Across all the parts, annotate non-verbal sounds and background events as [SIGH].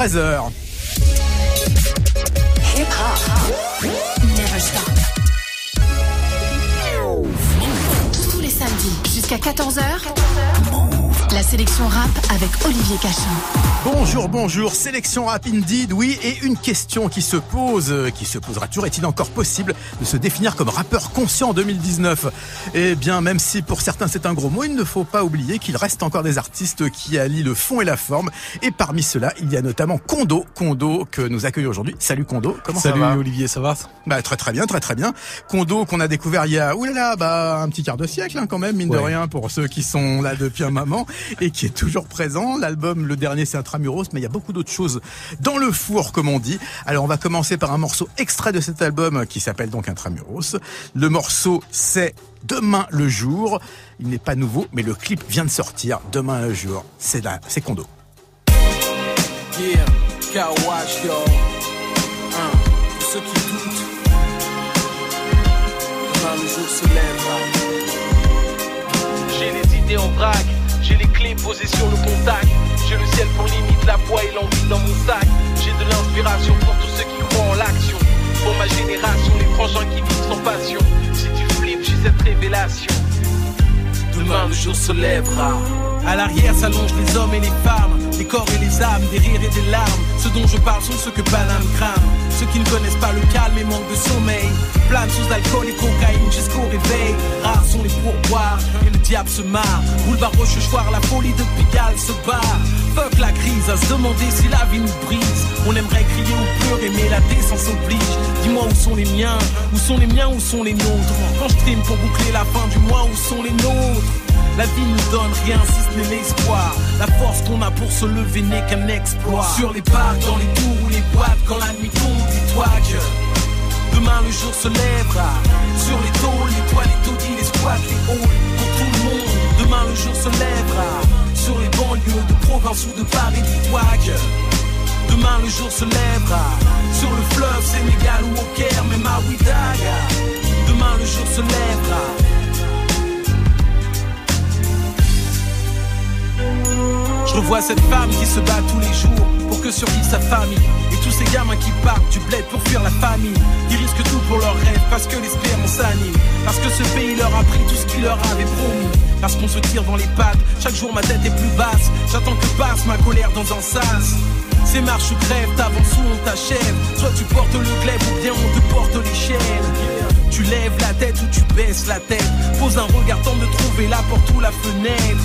13h. Hip hop. Never stop. Tous les samedis jusqu'à 14h. Sélection rap avec Olivier Cachin. Bonjour, bonjour, sélection rap indeed, oui, et une question qui se pose, euh, qui se posera toujours, est-il encore possible de se définir comme rappeur conscient en 2019 Eh bien, même si pour certains c'est un gros mot, il ne faut pas oublier qu'il reste encore des artistes qui allient le fond et la forme, et parmi ceux-là, il y a notamment Kondo, Kondo que nous accueillons aujourd'hui. Salut Kondo, comment Salut ça va? Olivier, ça va? Bah très très bien, très très bien. Kondo qu'on a découvert il y a oulala, bah un petit quart de siècle hein, quand même, mine de rien pour ceux qui sont là depuis un moment [LAUGHS] et qui est toujours présent. L'album, le dernier, c'est Intramuros, mais il y a beaucoup d'autres choses dans le four, comme on dit. Alors on va commencer par un morceau extrait de cet album qui s'appelle donc Intramuros. Le morceau c'est Demain le jour. Il n'est pas nouveau, mais le clip vient de sortir. Demain le jour, c'est là, c'est Kondo. Yeah, car watch yo. Hein, pour ceux qui doutent, demain le jour se lèvera. J'ai les idées en vrac, j'ai les clés posées sur le contact. J'ai le ciel pour limite, la foi et l'envie dans mon sac. J'ai de l'inspiration pour tous ceux qui croient en l'action. Pour ma génération, les frangins qui vivent sans passion. Si tu flippes, j'ai cette révélation. Demain le jour se lèvera. À l'arrière s'allongent les hommes et les femmes, les corps et les âmes, des rires et des larmes. Ce dont je parle sont ceux que Paname crame. Ceux qui ne connaissent pas le calme et manquent de sommeil. Planent sous alcool et cocaïne jusqu'au réveil. Rares sont les pourboires et le diable se marre. Boulevard Rochechouart, la folie de Pigalle se bat. Fuck la crise, à se demander si la vie nous brise. On aimerait crier ou pleurer, mais la décence oblige. Dis-moi où sont les miens, où sont les miens, où sont les nôtres? Quand je trime pour boucler la fin du mois, où sont les nôtres? La vie nous donne rien si ce n'est l'espoir. La force qu'on a pour se lever n'est qu'un exploit. Sur les parcs, dans les tours ou les boîtes, quand la nuit tombe, dis-toi que demain le jour se lèvera. Sur les tôles, les toiles, les taudis, les squats, les halls, pour tout le monde. Demain le jour se lèvera. Sur les banlieues de province ou de Paris, dis-toi que demain le jour se lèvera. Sur le fleuve, Sénégal ou au Caire, même à Ouidaga. Demain le jour se lèvera. Je revois cette femme qui se bat tous les jours pour que survive sa famille. Et tous ces gamins qui partent du bled pour fuir la famille. Ils risquent tout pour leurs rêves parce que l'espérance s'anime. Parce que ce pays leur a pris tout ce qu'il leur avait promis. Parce qu'on se tire dans les pattes, chaque jour ma tête est plus basse. J'attends que passe ma colère dans un sas. C'est marche ou crève, t'avances ou on t'achève. Soit tu portes le glaive ou bien on te porte l'échelle. Tu lèves la tête ou tu baisses la tête. Pose un regard, tente de trouver la porte ou la fenêtre.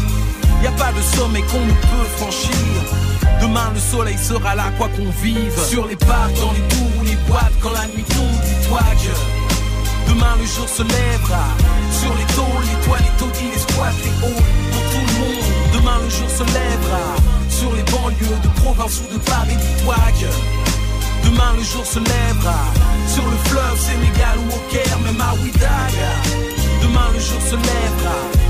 Y a pas de sommet qu'on ne peut franchir. Demain le soleil sera là quoi qu'on vive. Sur les parcs, dans les tours ou les boîtes, quand la nuit tombe, dis-toi que demain le jour se lèvera. Sur les tôles, les toiles, les taudis, les squats, les halls, pour tout le monde. Demain le jour se lèvera. Sur les banlieues de province ou de Paris, dis-toi que demain le jour se lèvera. Sur le fleuve, Sénégal ou au Caire, même à Ouidaga. Demain le jour se lèvera.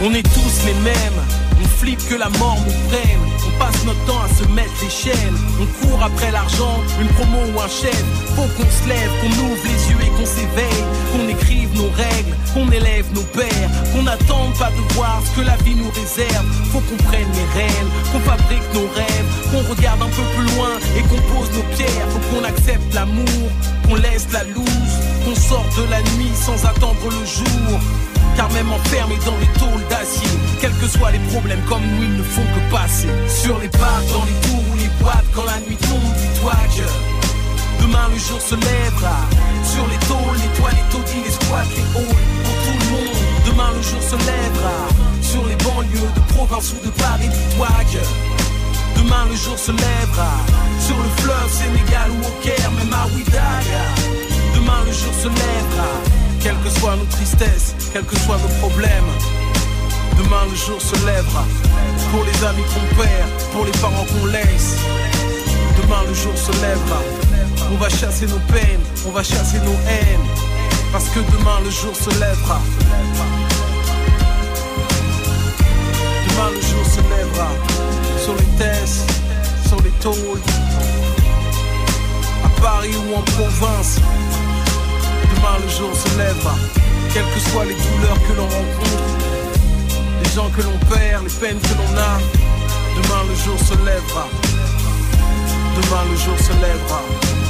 On est tous les mêmes, on flippe que la mort nous prenne. On passe notre temps à se mettre les chaînes. On court après l'argent, une promo ou un chèque. Faut qu'on se lève, qu'on ouvre les yeux et qu'on s'éveille. Qu'on écrive nos règles, qu'on élève nos pères. Qu'on n'attende pas de voir ce que la vie nous réserve. Faut qu'on prenne les rênes, qu'on fabrique nos rêves. Qu'on regarde un peu plus loin et qu'on pose nos pierres. Faut qu'on accepte l'amour, qu'on laisse la loose. Qu'on sorte de la nuit sans attendre le jour. Car même enfermé dans les tôles d'acier, quels que soient les problèmes comme nous, ils ne font que passer. Sur les parcs, dans les tours ou les boîtes, quand la nuit tombe, dis-toi que demain le jour se lèvera. Sur les tôles, les toiles, les taudis, les squats, les halls, pour tout le monde. Demain le jour se lèvera. Sur les banlieues de province ou de Paris, dis-toi que demain le jour se lèvera. Sur le fleuve, Sénégal ou au Caire, même à Ouidaga. Demain le jour se lèvera. Quelles que soient nos tristesses, quels que soient nos problèmes. Demain le jour se lèvera. Pour les amis qu'on perd, pour les parents qu'on laisse. Demain le jour se lèvera. On va chasser nos peines, on va chasser nos haines. Parce que demain le jour se lèvera. Demain le jour se lèvera. Sur les tests, sur les tôles. À Paris ou en province. Demain le jour se lèvera. Quelles que soient les douleurs que l'on rencontre. Les gens que l'on perd, les peines que l'on a. Demain le jour se lèvera. Demain le jour se lèvera.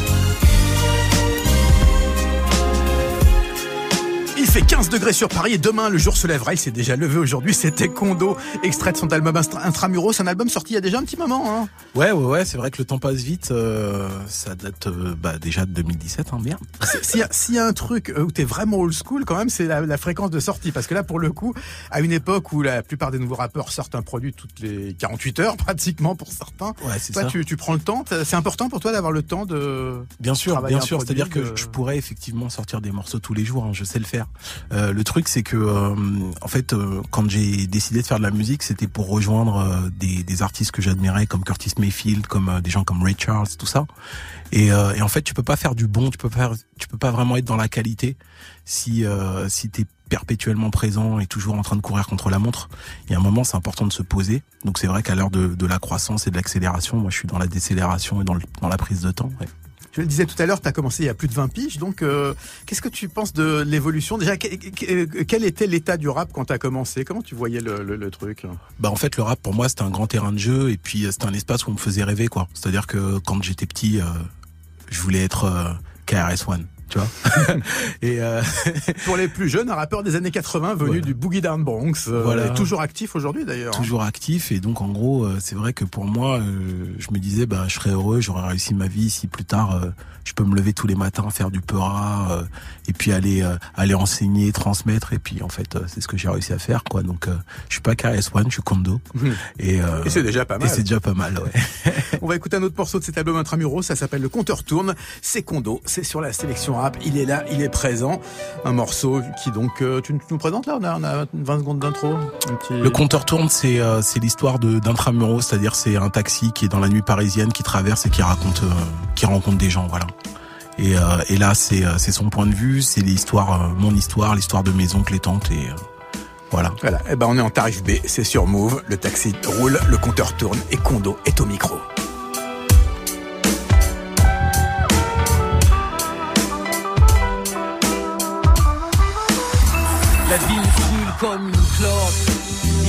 Il fait 15 degrés sur Paris et demain le jour se lèvera. Il s'est déjà levé aujourd'hui. C'était Kondo, extrait de son album Intramuros. Un album sorti il y a déjà un petit moment. Hein. Ouais, ouais, ouais. C'est vrai que le temps passe vite. Euh, ça date euh, bah, déjà de 2017, hein, bien. [LAUGHS] S'il y, a un truc euh, où t'es vraiment old school, quand même, c'est la, fréquence de sortie. Parce que là, pour le coup, à une époque où la plupart des nouveaux rappeurs sortent un produit toutes les 48 heures, [LAUGHS] pratiquement pour certains. Ouais, c'est ça. Tu, tu prends le temps. C'est important pour toi d'avoir le temps de. Bien sûr, bien sûr. C'est-à-dire que je pourrais effectivement sortir des morceaux tous les jours. Hein, je sais le faire. Euh, le truc, c'est que euh, en fait, euh, quand j'ai décidé de faire de la musique, c'était pour rejoindre des, des, artistes que j'admirais, comme Curtis Mayfield, comme des gens comme Ray Charles, tout ça. Et, et, en fait, tu peux pas faire du bon, tu peux faire, tu peux pas vraiment être dans la qualité si si t'es perpétuellement présent et toujours en train de courir contre la montre. Il y a un moment, c'est important de se poser. Donc c'est vrai qu'à l'heure de, de, la croissance et de l'accélération, moi je suis dans la décélération et dans, dans la prise de temps. Ouais. Je le disais tout à l'heure, tu as commencé il y a plus de 20 piges. Donc, euh, qu'est-ce que tu penses de l'évolution Déjà, quel était l'état du rap quand tu as commencé? Comment tu voyais le, truc? Bah en fait, le rap pour moi c'était un grand terrain de jeu et puis euh, c'était un espace où on me faisait rêver quoi. C'est-à-dire que quand j'étais petit, euh, je voulais être KRS One tu vois. [LAUGHS] et euh... [LAUGHS] pour les plus jeunes, un rappeur des années 80 venu du Boogie Down Bronx, euh, voilà. toujours actif aujourd'hui d'ailleurs. Toujours actif et donc en gros, euh, c'est vrai que pour moi, euh, je me disais bah je serais heureux, j'aurais réussi ma vie si plus tard je peux me lever tous les matins, faire du peura et puis aller aller enseigner, transmettre et puis en fait c'est ce que j'ai réussi à faire quoi. Donc je suis pas KS One, je suis Kondo [LAUGHS] et, et c'est déjà pas mal. Et c'est déjà pas mal, ouais. On va écouter un autre morceau de cet album Intramuros, ça s'appelle Le Compteur tourne. C'est Kondo, c'est sur la sélection il est là, il est présent. Un morceau qui donc, euh, tu nous présentes là, on a, on a 20 secondes d'intro. Le compteur tourne, c'est euh, c'est l'histoire d'intramuros, c'est-à-dire c'est un taxi qui est dans la nuit parisienne, qui traverse et qui raconte, euh, qui rencontre des gens, voilà. Et, et là, c'est c'est son point de vue, c'est l'histoire, mon histoire, l'histoire de mes oncles et tantes et voilà. Voilà. Et eh ben on est en tarif B, c'est sur Move, le taxi roule, le compteur tourne et Kondo est au micro. Comme une clope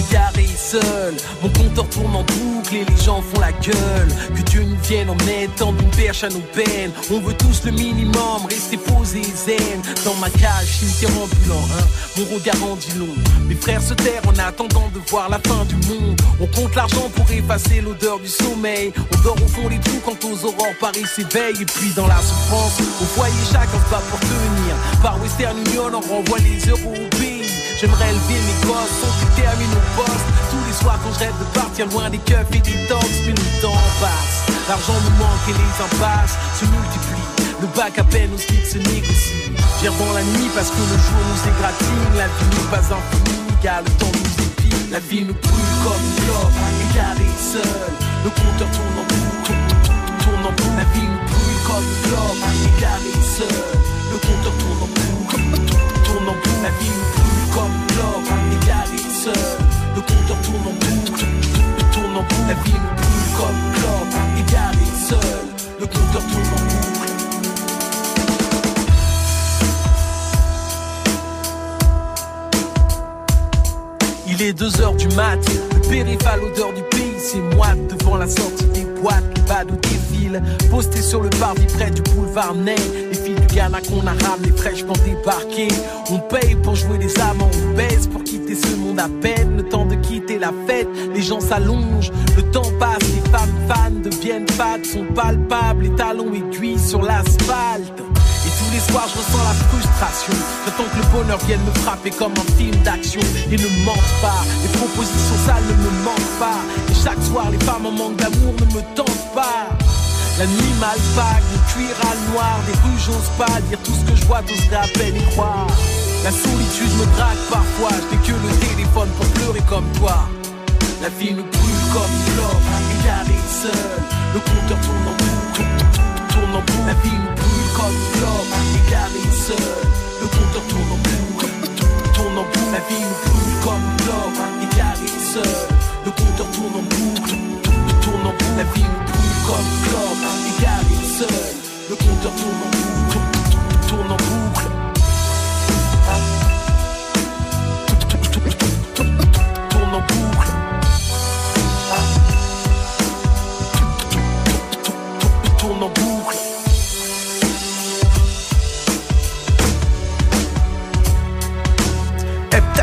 égaré seul. Mon compteur tourne en boucle et les gens font la gueule. Que Dieu nous vienne en tendre une perche à nos peines. On veut tous le minimum, rester posé zen. Dans ma cage, cimetière ambulant, hein. mon regard en dit long. Mes frères se terrent en attendant de voir la fin du monde. On compte l'argent pour effacer l'odeur du sommeil. On dort au fond des trous quand aux aurores Paris s'éveille. Et puis dans la souffrance, au foyer chacun se pour tenir. Par Western Union, on renvoie les euros au pays. J'aimerais élever mes gosses, sans qu'ils terminent au poste. Tous les soirs quand je rêve de partir loin des keufs et des tox, mais le temps passe. L'argent nous manque et les impasses se multiplient. Le bac à peine au slip se négocie. Viens dans la nuit parce que le jour nous égratine. La vie n'est pas infinie, car le temps nous épine. La vie nous brûle comme une clope, égarée seule. Le compteur tourne en boucle, tourne en. La vie nous brûle comme une clope, égarée seule. Le compteur tourne en boucle, tourne en. La vie nous l'or seul. Le compteur tourne en boucle, tourne en boucle. La vie nous brûle comme l'or égaré seul. Le compteur tourne en boucle. Il est 2 heures du mat, le périph' à l'odeur du pays, c'est moi devant la sortie des boîtes, les badauds défilent, posté sur le parvis près du boulevard Ney, Ghana qu'on a ramené fraîchement débarqué. On paye pour jouer des amants, on baisse pour quitter ce monde à peine. Le temps de quitter la fête, les gens s'allongent, le temps passe, les femmes fans deviennent fades, sont palpables, les talons aiguilles sur l'asphalte. Et tous les soirs, je ressens la frustration. J'attends que le bonheur vienne me frapper comme un film d'action. Et ne mente pas, les propositions sales ne me manquent pas. Et chaque soir, les femmes en manque d'amour ne me tentent pas. La nuit m'alpague, le cuir à noir, des rues j'ose pas dire tout ce que je vois, j'oserais à peine y croire. La solitude me braque parfois, je que le téléphone pour pleurer comme toi. La vie nous brûle comme l'or, égaré seul. Le compteur tourne en boucle, tourne en boucle. La vie nous brûle comme l'or, égaré seul. Le compteur tourne en boucle, tourne en boucle. La vie nous brûle comme l'or, égaré seul. Le compteur tourne en boucle, tourne en boucle. La vie nous comme Club, égaré seul. Le compteur tourne en boucle, tourne en boucle.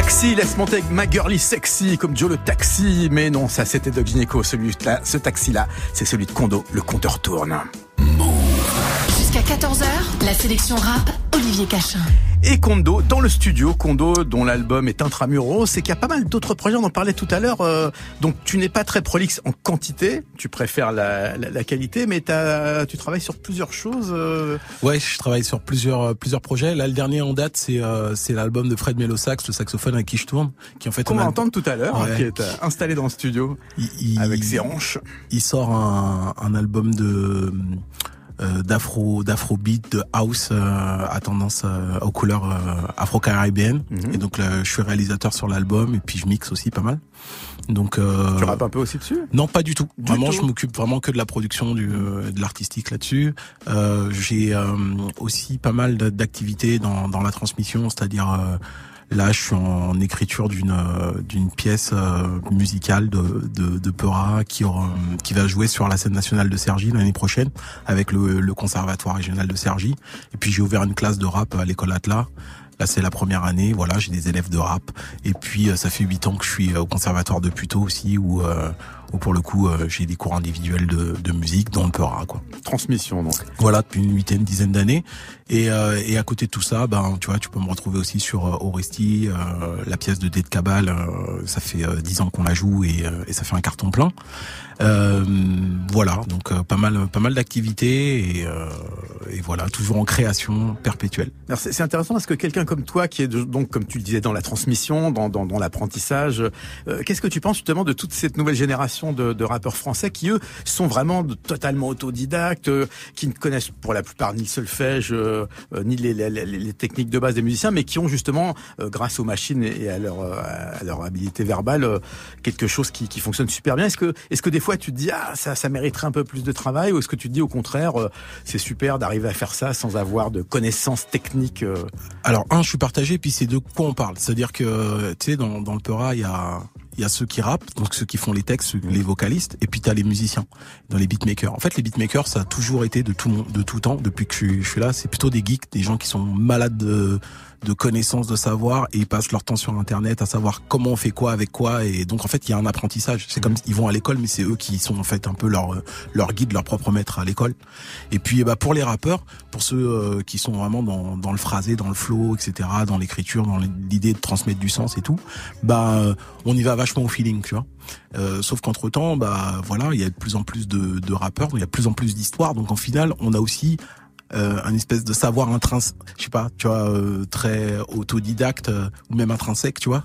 Taxi, laisse monter ma girly sexy comme Joe le taxi. Mais non, ça c'était Doc Gineco, celui-là, ce taxi-là, c'est celui de Kondo, le compteur tourne. Jusqu'à 14h, la sélection rap, Olivier Cachin et Kondo dans le studio. Kondo, dont l'album est intramuros, c'est qu'il y a pas mal d'autres projets. On en parlait tout à l'heure. Euh, donc tu n'es pas très prolixe en quantité. Tu préfères la, la, la qualité, mais as, tu travailles sur plusieurs choses. Euh... Ouais, je travaille sur plusieurs euh, plusieurs projets. Là, le dernier en date, c'est euh, c'est l'album de Fred Melosax, le saxophone avec qui je tourne, qui en fait qu'on va entendre tout à l'heure, hein, qui est installé dans le studio il, avec ses hanches. Il sort un, un album de euh, d'afro d'afrobeat, de house euh, à tendance euh, aux couleurs afro-caribéennes. Mhm. Et donc je suis réalisateur sur l'album et puis je mixe aussi pas mal. Donc tu rappes un peu aussi dessus? Non, pas du tout. vraiment, je m'occupe vraiment que de la production du de l'artistique là-dessus. J'ai aussi pas mal d'activités dans dans la transmission, c'est-à-dire Là, je suis en écriture d'une euh, d'une pièce euh, musicale de de, de Peura qui qui va jouer sur la scène nationale de Cergy l'année prochaine avec le, le conservatoire régional de Cergy. Et puis j'ai ouvert une classe de rap à l'école Atlas. Là, c'est la première année. Voilà, j'ai des élèves de rap. Et puis, euh, ça fait huit ans que je suis au conservatoire de Puteaux aussi, où où pour le coup euh, j'ai des cours individuels de, de musique dont on Peura quoi. Transmission donc. Voilà depuis une huitaine dizaine d'années et, euh, et à côté de tout ça ben tu vois tu peux me retrouver aussi sur euh, Oresti la pièce de Dead Cabal ça fait dix ans qu'on la joue et, et ça fait un carton plein. voilà donc pas mal pas mal d'activités et, et voilà toujours en création perpétuelle. C'est intéressant parce que quelqu'un comme toi qui est donc comme tu le disais dans la transmission dans, dans, dans l'apprentissage qu'est-ce que tu penses justement de toute cette nouvelle génération? De, rappeurs français qui eux sont vraiment totalement autodidactes, euh, qui ne connaissent pour la plupart ni le solfège euh, euh, ni les, techniques de base des musiciens, mais qui ont justement, grâce aux machines et à leur, à leur habilité verbale, quelque chose qui, fonctionne super bien. Est-ce que, est-ce que des fois tu te dis ah ça, mériterait un peu plus de travail, ou est-ce que tu te dis au contraire c'est super d'arriver à faire ça sans avoir de connaissances techniques Alors un, je suis partagé, puis c'est de quoi on parle. C'est-à-dire que tu sais dans, dans le Peura il y a il y a ceux qui rappent, donc ceux qui font les textes, les vocalistes, et puis tu as les musiciens, dans les beatmakers. En fait, les beatmakers, ça a toujours été de tout, de tout temps, depuis que je suis là, c'est plutôt des geeks, des gens qui sont malades de, de connaissances, de savoir, et ils passent leur temps sur Internet à savoir comment on fait quoi avec quoi. Et donc en fait, il y a un apprentissage. C'est comme ils vont à l'école, mais c'est eux qui sont en fait un peu leur leur guide, leur propre maître à l'école. Et puis bah pour les rappeurs, pour ceux euh, qui sont vraiment dans, dans le phrasé, dans le flow, etc., dans l'écriture, dans l'idée de transmettre du sens et tout, bah on y va vachement au feeling, tu vois. Euh, sauf qu'entre temps, bah voilà, il y a de plus en plus de, de rappeurs, il y a de plus en plus d'histoires. Donc en final, on a aussi euh, un espèce de savoir intrinsèque, je sais pas, tu vois, euh, très autodidacte euh, ou même intrinsèque, tu vois.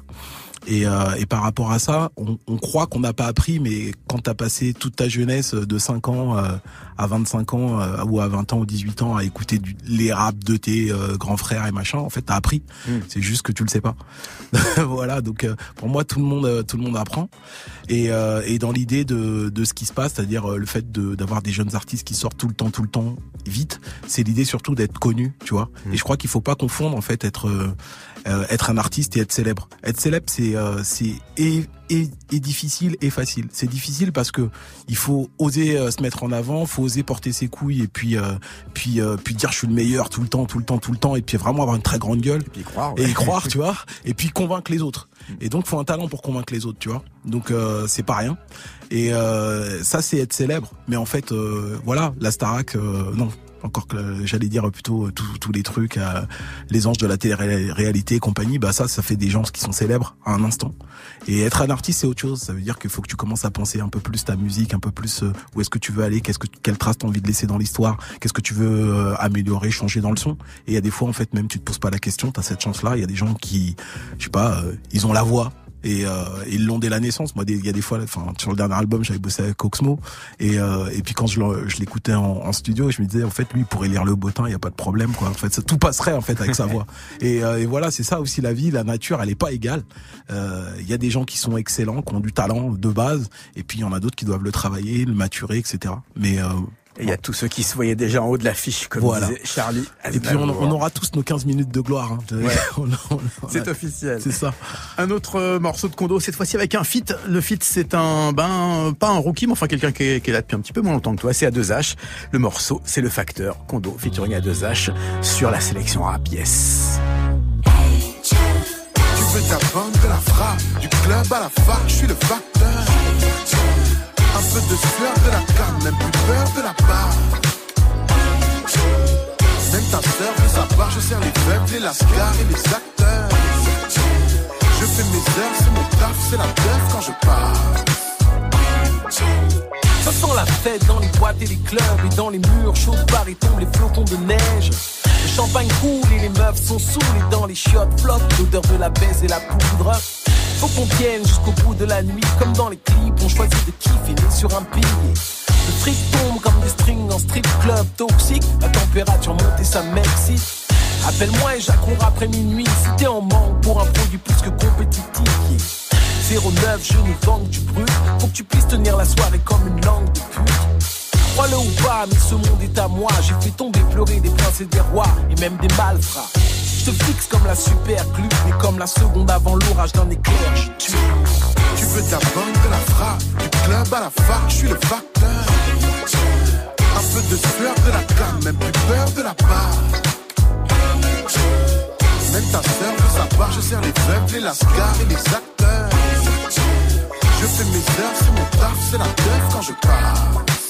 Et, euh, et par rapport à ça, on, on croit qu'on n'a pas appris, mais quand t'as passé toute ta jeunesse de 5 ans à 25 ans ou à 20 ans ou 18 ans à écouter du, les raps de tes grands frères et machin, en fait, t'as appris. Mm. C'est juste que tu le sais pas. [LAUGHS] voilà. Donc pour moi, tout le monde, tout le monde apprend. Et, et dans l'idée de, de ce qui se passe, c'est-à-dire le fait d'avoir des jeunes artistes qui sortent tout le temps, tout le temps, vite, c'est l'idée surtout d'être connu, tu vois. Mm. Et je crois qu'il faut pas confondre en fait être euh, euh, être un artiste et être célèbre. Être célèbre, c'est euh, c'est et, et, difficile et facile. C'est difficile parce que il faut oser se mettre en avant, faut oser porter ses couilles et puis puis puis dire je suis le meilleur tout le temps, tout le temps, tout le temps et puis vraiment avoir une très grande gueule et puis croire et y croire, [LAUGHS] tu vois. Et puis convaincre les autres. Et donc faut un talent pour convaincre les autres, tu vois. Donc c'est pas rien. Et ça c'est être célèbre. Mais en fait voilà, la Starac non encore que j'allais dire plutôt euh, tous les trucs, euh, les anges de la télé-réalité et compagnie, bah ça, ça fait des gens qui sont célèbres à un instant. Et être un artiste, c'est autre chose. Ça veut dire qu'il faut que tu commences à penser un peu plus ta musique, un peu plus euh, où est-ce que tu veux aller, qu'est-ce que quelle trace t'as envie de laisser dans l'histoire, qu'est-ce que tu veux améliorer, changer dans le son. Et il y a des fois, en fait, même tu te poses pas la question, t'as cette chance-là. Il y a des gens qui, je sais pas, ils ont la voix, et euh, ils l'ont dès la naissance. Moi, il y a des fois, enfin, sur le dernier album, j'avais bossé avec Oxmo et euh, et puis quand je, je l'écoutais en, en, studio, je me disais en fait, lui, il pourrait lire le botin, il y a pas de problème, quoi. En fait, ça, tout passerait en fait avec sa voix. [LAUGHS] Et, euh, et voilà, c'est ça aussi la vie, la nature, elle est pas égale. Euh, il y a des gens qui sont excellents, qui ont du talent de base, et puis il y en a d'autres qui doivent le travailler, le maturer, etc. Mais et il y a tous ceux qui se voyaient déjà en haut de l'affiche, comme disait Charlie. Et puis on, on, aura tous nos 15 minutes de gloire. Hein. [LAUGHS] c'est officiel. C'est ça. Un autre euh, morceau de Kondo, cette fois-ci avec un feat. Le feat, c'est un, ben, pas un rookie, mais enfin quelqu'un qui, est là depuis un petit peu moins longtemps que toi. C'est A2H. Le morceau, c'est le facteur Kondo featuring A2H sur la sélection rap. Yes. veux ta bande, de la frappe, du club à la fac, je suis le facteur. Un peu de sueur, de la canne, même plus peur de la part. Même ta sœur veut sa part, je sers les faibles, les lascars et les acteurs. Je fais mes heures, c'est mon taf, c'est la teuf quand je pars. Ça sent la fête dans les boîtes et les clubs et dans les murs chauds par et tombent les flocons de neige. Le champagne coule et les meufs sont saoulées dans les chiottes flotte l'odeur de la baise et la poudre. Faut qu'on tienne jusqu'au bout de la nuit, comme dans les clips, on choisit de kiffer sur un pilier. Le fric tombe comme des strings en strip club toxique, la température monte et ça m'excite. Appelle-moi et j'accours après minuit si t'es en manque pour un produit plus que compétitif. 09, je nous vends du brut. Faut que tu puisses tenir la soirée comme une langue de pute. Crois-le ou pas, mais ce monde est à moi. J'ai fait tomber, pleurer des princes et des rois, et même des malfrats. Je te fixe comme la super glue, mais comme la seconde avant l'orage d'un éclair, je tue. Tu veux ta bande de la frappe, du club à la fac, je suis le facteur. Un peu de sueur de la canne, même plus peur de la part. Même ta sœur veut sa part, je sers les faibles, les lascars et les acteurs. Je fais mes heures, c'est mon taf, c'est la teuf quand je pars.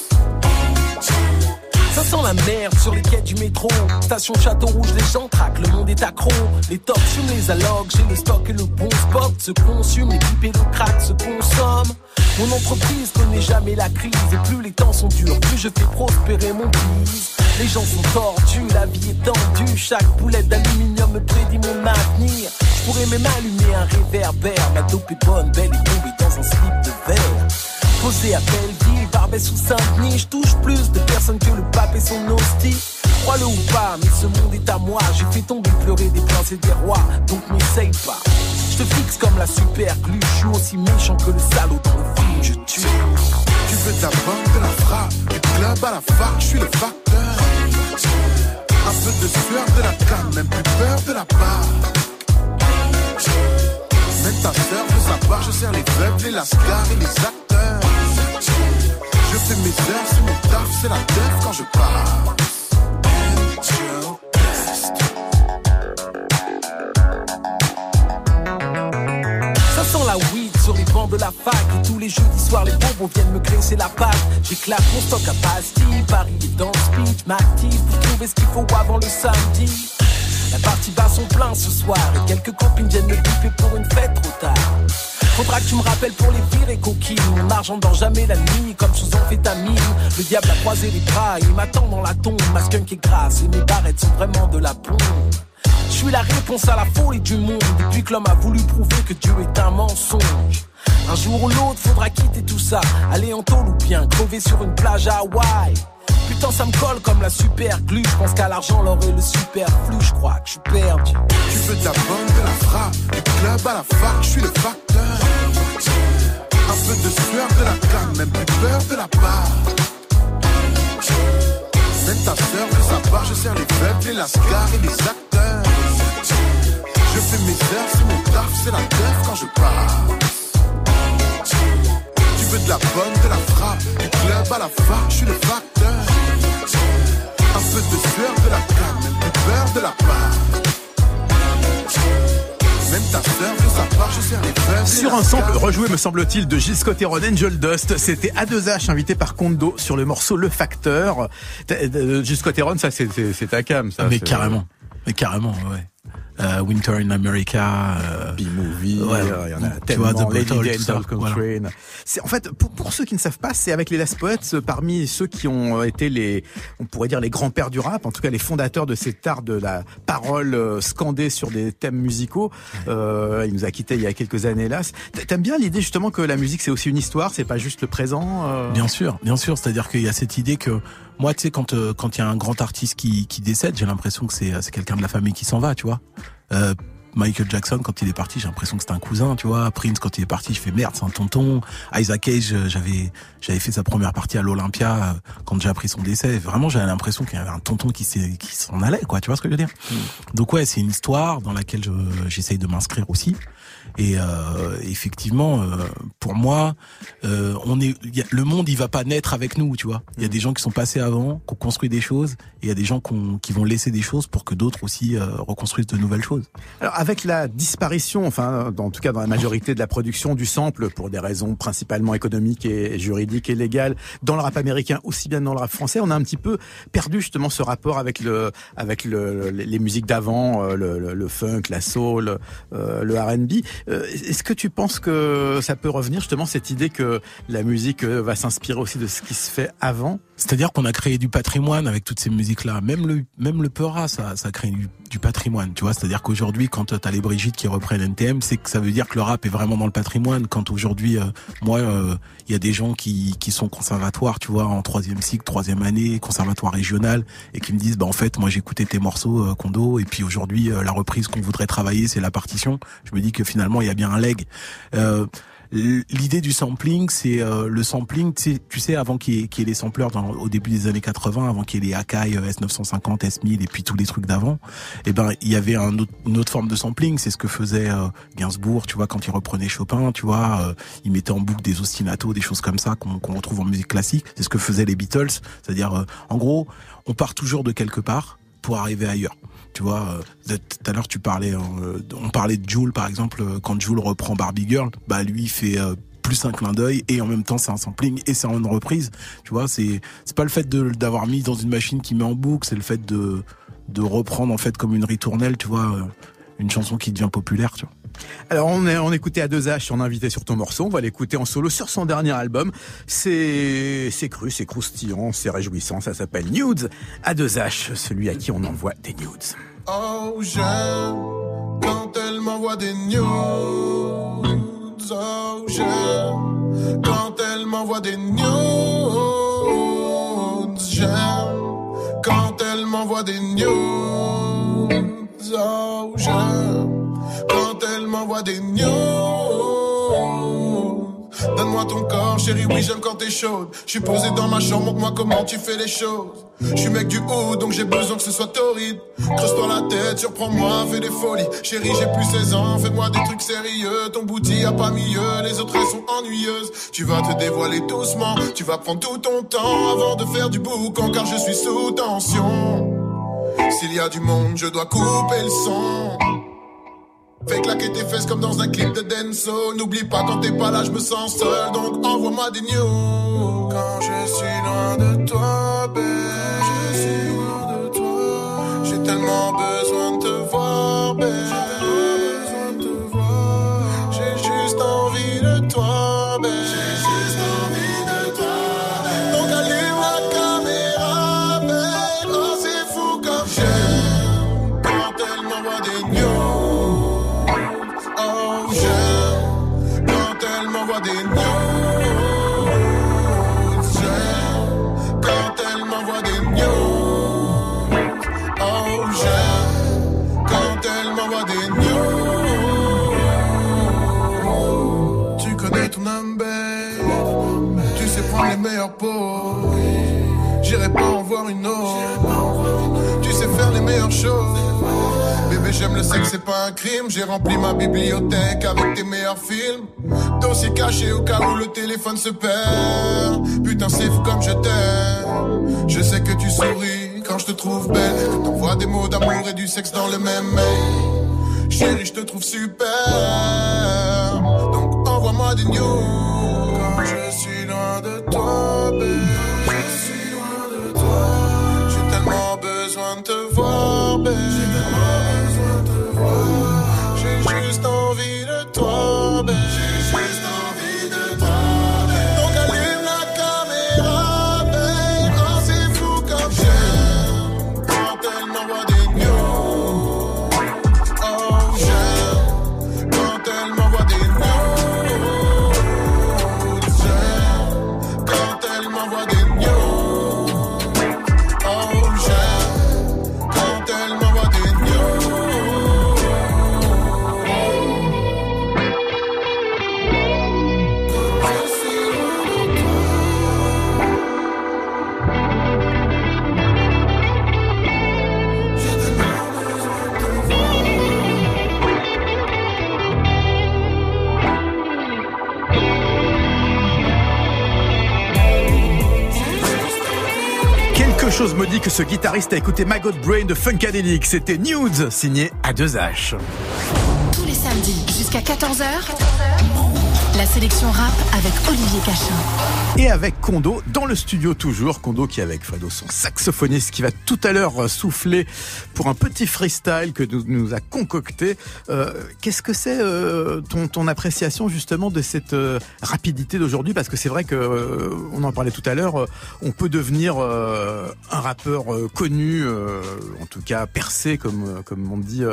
Ça sent la merde sur les quais du métro. Station Château Rouge, les gens craquent, le monde est accro. Les tops fument les allocs, j'ai le stock et le bon spot. Se consume, les pipes et le crack se consomment. Mon entreprise connaît jamais la crise et plus les temps sont durs, plus je fais prospérer mon business. Les gens sont tordus, la vie est tendue. Chaque boulette d'aluminium me prédit mon avenir. Je pourrais même allumer un réverbère. Ma dope est bonne, belle et tombée dans un slip de verre. Posé à Belleville, Barbès sous Saint-Denis, je touche plus de personnes que le pape et son hostie. Crois-le ou pas, mais ce monde est à moi. J'ai fait tomber pleurer des princes et des rois, donc n'essaye pas. Je te fixe comme la super glue, je suis aussi méchant que le salaud dans le film, je tue. Tu veux ta bande de la frappe, du club à la fac, je suis le facteur. Un peu de sueur de la canne, même plus peur de la part. Même ta sœur veut sa part, je sers les faibles, les lascars et les acteurs. Je fais mes heures, c'est mon taf, c'est la teuf quand je pars. Ça sent la weed sur les bancs de la fac. Et tous les jeudis soirs les bonbons viennent me graisser la patte. J'éclate mon stock à Bastille Paris est dans le speech M'active pour trouver ce qu'il faut avant le samedi. La partie bat son plein ce soir. Et quelques copines viennent me piper pour une fête trop tard Faudra que tu me rappelles pour les pires et coquines Mon argent dort jamais la nuit comme sous amphétamine Le diable a croisé les bras Il m'attend dans la tombe Ma skunk est grasse et mes barrettes sont vraiment de la plombe je suis la réponse à la folie du monde depuis que l'homme a voulu prouver que Dieu est un mensonge. Un jour ou l'autre, faudra quitter tout ça, aller en tôle ou bien crever sur une plage à Hawaï. Putain, ça me colle comme la super glue. Je pense qu'à l'argent, l'or et le superflu. Je crois que je suis perdu. Tu veux ta bande de la frappe, du club à la fac, je suis le facteur. Un peu de sueur de la canne, même plus peur de la part. Même ta sœur veut sa part, je sers les faibles, les lascars et les acteurs. Je fais mes heures, c'est mon taf, c'est la teuf quand je pars. Tu veux de la bonne, de la frappe, du club à la fac, je suis le facteur. Un peu de sueur de la canne, même plus peur de la part. Même ta sœur veut sa part, je sers les faibles. Sur un sample rejoué, me semble-t-il, de Gilles Scott Angel Dust, c'était A2H invité par Kondo sur le morceau Le Facteur. T'as- Gilles Scott Heron, ça c'est c'est- c'est ta cam, ça. Mais c'est- carrément. Mais carrément, ouais. Euh, Winter in America. euh, B-movie, Ouais. il y en a Tu tellement. vois, The Lady Dolphin voilà. C'est en fait pour, pour ceux qui ne savent pas, c'est avec les Last Poets euh, parmi ceux qui ont été les, on pourrait dire les grands-pères du rap, en tout cas les fondateurs de cet art de la parole scandée sur des thèmes musicaux. Euh, il nous a quittés il y a quelques années là. T'aimes bien l'idée justement que la musique c'est aussi une histoire, c'est pas juste le présent. Bien sûr, bien sûr. C'est-à-dire qu'il y a cette idée que moi, tu sais, quand euh, quand il y a un grand artiste qui, qui décède, j'ai l'impression que c'est c'est quelqu'un de la famille qui s'en va, tu vois. Euh, Michael Jackson, quand il est parti, j'ai l'impression que c'était un cousin, tu vois. Prince, quand il est parti, je fais merde, c'est un tonton. Isaac Cage, euh, j'avais j'avais fait sa première partie à l'Olympia euh, quand j'ai appris son décès. Vraiment, j'avais l'impression qu'il y avait un tonton qui s'est qui s'en allait, quoi. Tu vois ce que je veux dire Donc ouais, c'est une histoire dans laquelle je j'essaye de m'inscrire aussi. Et euh, effectivement, euh, pour moi, euh, on est, y a- le monde, il va pas naître avec nous, tu vois. Il y a des gens qui sont passés avant, qui ont construit des choses, et il y a des gens qu'on- qui vont laisser des choses pour que d'autres aussi euh, reconstruisent de nouvelles choses. Alors avec la disparition, enfin, en tout cas dans la majorité de la production du sample, pour des raisons principalement économiques et juridiques et légales, dans le rap américain aussi bien dans le rap français, on a un petit peu perdu justement ce rapport avec le, avec le, les musiques d'avant, euh, le, le, funk, la soul, euh, le R&B. Euh, est-ce que tu penses que ça peut revenir justement cette idée que la musique va s'inspirer aussi de ce qui se fait avant C'est-à-dire qu'on a créé du patrimoine avec toutes ces musiques-là. Même le, même le Peura, ça, ça crée du, patrimoine, tu vois. C'est-à-dire qu'aujourd'hui, quand tu as les Brigitte qui reprennent NTM, c'est que ça veut dire que le rap est vraiment dans le patrimoine. Quand aujourd'hui, moi, il y a des gens qui, qui sont conservatoires, tu vois, en troisième cycle, troisième année, conservatoire régional, et qui me disent, bah en fait, moi j'écoutais tes morceaux euh, Kondo, et puis aujourd'hui euh, la reprise qu'on voudrait travailler, c'est la partition. Je me dis que finalement il y a bien un leg. Euh, L'idée du sampling, c'est euh, le sampling, tu sais, avant qu'il y, ait les sampleurs dans, au début des années 80, avant qu'il y ait les Akai S950, S1000 et puis tous les trucs d'avant, eh ben il y avait un autre, une autre forme de sampling. C'est ce que faisait euh, Gainsbourg, tu vois, quand il reprenait Chopin, tu vois, euh, il mettait en boucle des ostinatos, des choses comme ça qu'on retrouve en musique classique. C'est ce que faisaient les Beatles, c'est-à-dire, en gros, on part toujours de quelque part pour arriver ailleurs. Tu vois, euh, tout à l'heure tu parlais, euh, on parlait de Jules par exemple, euh, quand Jules reprend Barbie Girl, bah lui il fait plus un clin d'œil et en même temps c'est un sampling et c'est une reprise. Tu vois, c'est c'est pas le fait de d'avoir mis dans une machine qui met en boucle, c'est le fait de de reprendre en fait comme une ritournelle, tu vois, une chanson qui devient populaire. Alors on, est, on écoutait à 2H, on invité sur ton morceau, on va l'écouter en solo sur son dernier album. C'est c'est cru, c'est croustillant, c'est réjouissant, ça s'appelle Nudes à 2H, celui à qui on envoie des nudes. Oh j'aime quand elle m'envoie des nudes. Oh j'aime quand elle m'envoie des nudes. J'aime quand elle m'envoie des nudes. Oh j'aime quand elle m'envoie des news. Donne-moi ton corps, chérie, oui j'aime quand t'es chaude. Je suis posé dans ma chambre, montre-moi comment tu fais les choses. Je suis mec du haut, donc j'ai besoin que ce soit torride. Creuse-toi la tête, surprends-moi, fais des folies. Chérie, j'ai plus 16 ans, fais-moi des trucs sérieux. Ton bouti a pas mieux, les autres elles sont ennuyeuses. Tu vas te dévoiler doucement, tu vas prendre tout ton temps avant de faire du boucan, car je suis sous tension. S'il y a du monde, je dois couper le son. Fais claquer tes fesses comme dans un clip de Denso. N'oublie pas quand t'es pas là, je me sens seul. Donc envoie-moi des news. Quand je suis loin de toi, babe. Je suis loin de toi. J'ai tellement besoin de te voir, J'irai pas en voir une autre. Tu sais faire les meilleures choses. Bébé, j'aime le sexe, c'est pas un crime. J'ai rempli ma bibliothèque avec tes meilleurs films. Dossier caché au cas où le téléphone se perd. Putain, c'est fou comme je t'aime. Je sais que tu souris quand je te trouve belle. Que t'envoies des mots d'amour et du sexe dans le même mail. Chérie, je te trouve super. Donc envoie-moi des news je suis loin de toi, babe. te voir, que ce guitariste a écouté Maggot Brain de Funkadelic. C'était Nudes, signé à 2H. Tous les samedis jusqu'à 14h. La sélection rap avec Olivier Cachin. Et avec Kondo dans le studio toujours. Kondo qui est avec Fredo, son saxophoniste, qui va tout à l'heure souffler pour un petit freestyle que nous, nous a concocté. Euh, Qu'est-ce que c'est euh, ton, ton appréciation justement de cette euh, rapidité d'aujourd'hui? Parce que c'est vrai que euh, on en parlait tout à l'heure. on peut devenir euh, un rappeur connu, en tout cas percé, comme comme on dit,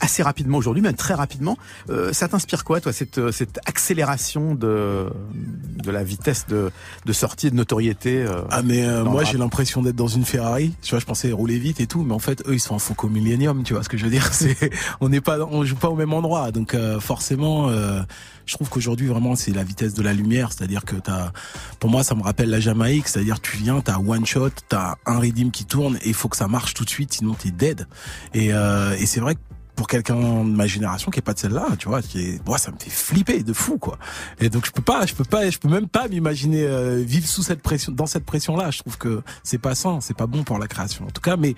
assez rapidement aujourd'hui, même très rapidement. ça t'inspire quoi, toi, cette cette accélération de, de la vitesse de, de sortie de notoriété. Euh, ah mais euh, moi j'ai l'impression d'être dans une Ferrari. Tu vois, je pensais rouler vite et tout, mais en fait eux ils sont en Foucault Millennium. Tu vois ce que je veux dire [LAUGHS] C'est on n'est pas, on joue pas au même endroit, donc euh, forcément. je trouve qu'aujourd'hui vraiment c'est la vitesse de la lumière, c'est-à-dire que t'as, pour moi ça me rappelle la Jamaïque, c'est-à-dire tu viens, t'as one shot, t'as un redeem qui tourne et il faut que ça marche tout de suite, sinon t'es dead. Et, et c'est vrai que pour quelqu'un de ma génération qui est pas de celle-là, tu vois, qui est, moi, ça me fait flipper de fou, quoi. Et donc je peux pas, je peux pas, je peux même pas m'imaginer euh, vivre sous cette pression, dans cette pression-là. Je trouve que c'est pas sain, c'est pas bon pour la création, en tout cas. Mais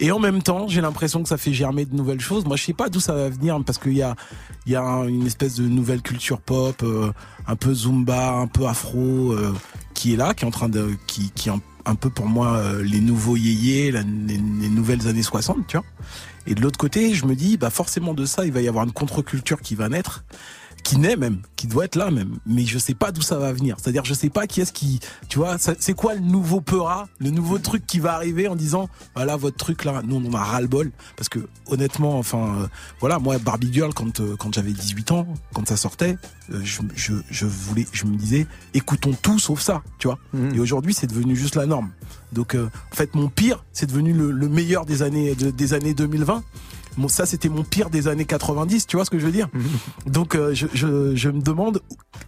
et en même temps, j'ai l'impression que ça fait germer de nouvelles choses. Moi, je sais pas d'où ça va venir parce qu'il y a, il y a une espèce de nouvelle culture pop, euh, un peu zumba, un peu afro, euh, qui est là, qui est en train de, qui, qui est un, peu pour moi les nouveaux yéyés, les, les nouvelles années 60, tu vois. Et de l'autre côté, je me dis, bah forcément de ça, il va y avoir une contre-culture qui va naître qui naît même, qui doit être là même, mais je sais pas d'où ça va venir. C'est-à-dire, je sais pas qui est-ce qui, tu vois, c'est quoi le nouveau peura, le nouveau truc qui va arriver en disant, voilà votre truc là, nous on a ras le bol, parce que honnêtement, enfin, euh, voilà, moi Barbie Girl quand euh, quand j'avais 18 ans, quand ça sortait, euh, je, je, je voulais, je me disais, écoutons tout sauf ça, tu vois. Mmh. Et aujourd'hui, c'est devenu juste la norme. Donc, en fait, mon pire, c'est devenu le, le, meilleur des années des années 2020 ça c'était mon pire des années 90, tu vois ce que je veux dire [LAUGHS] Donc euh, je, je, je, me demande,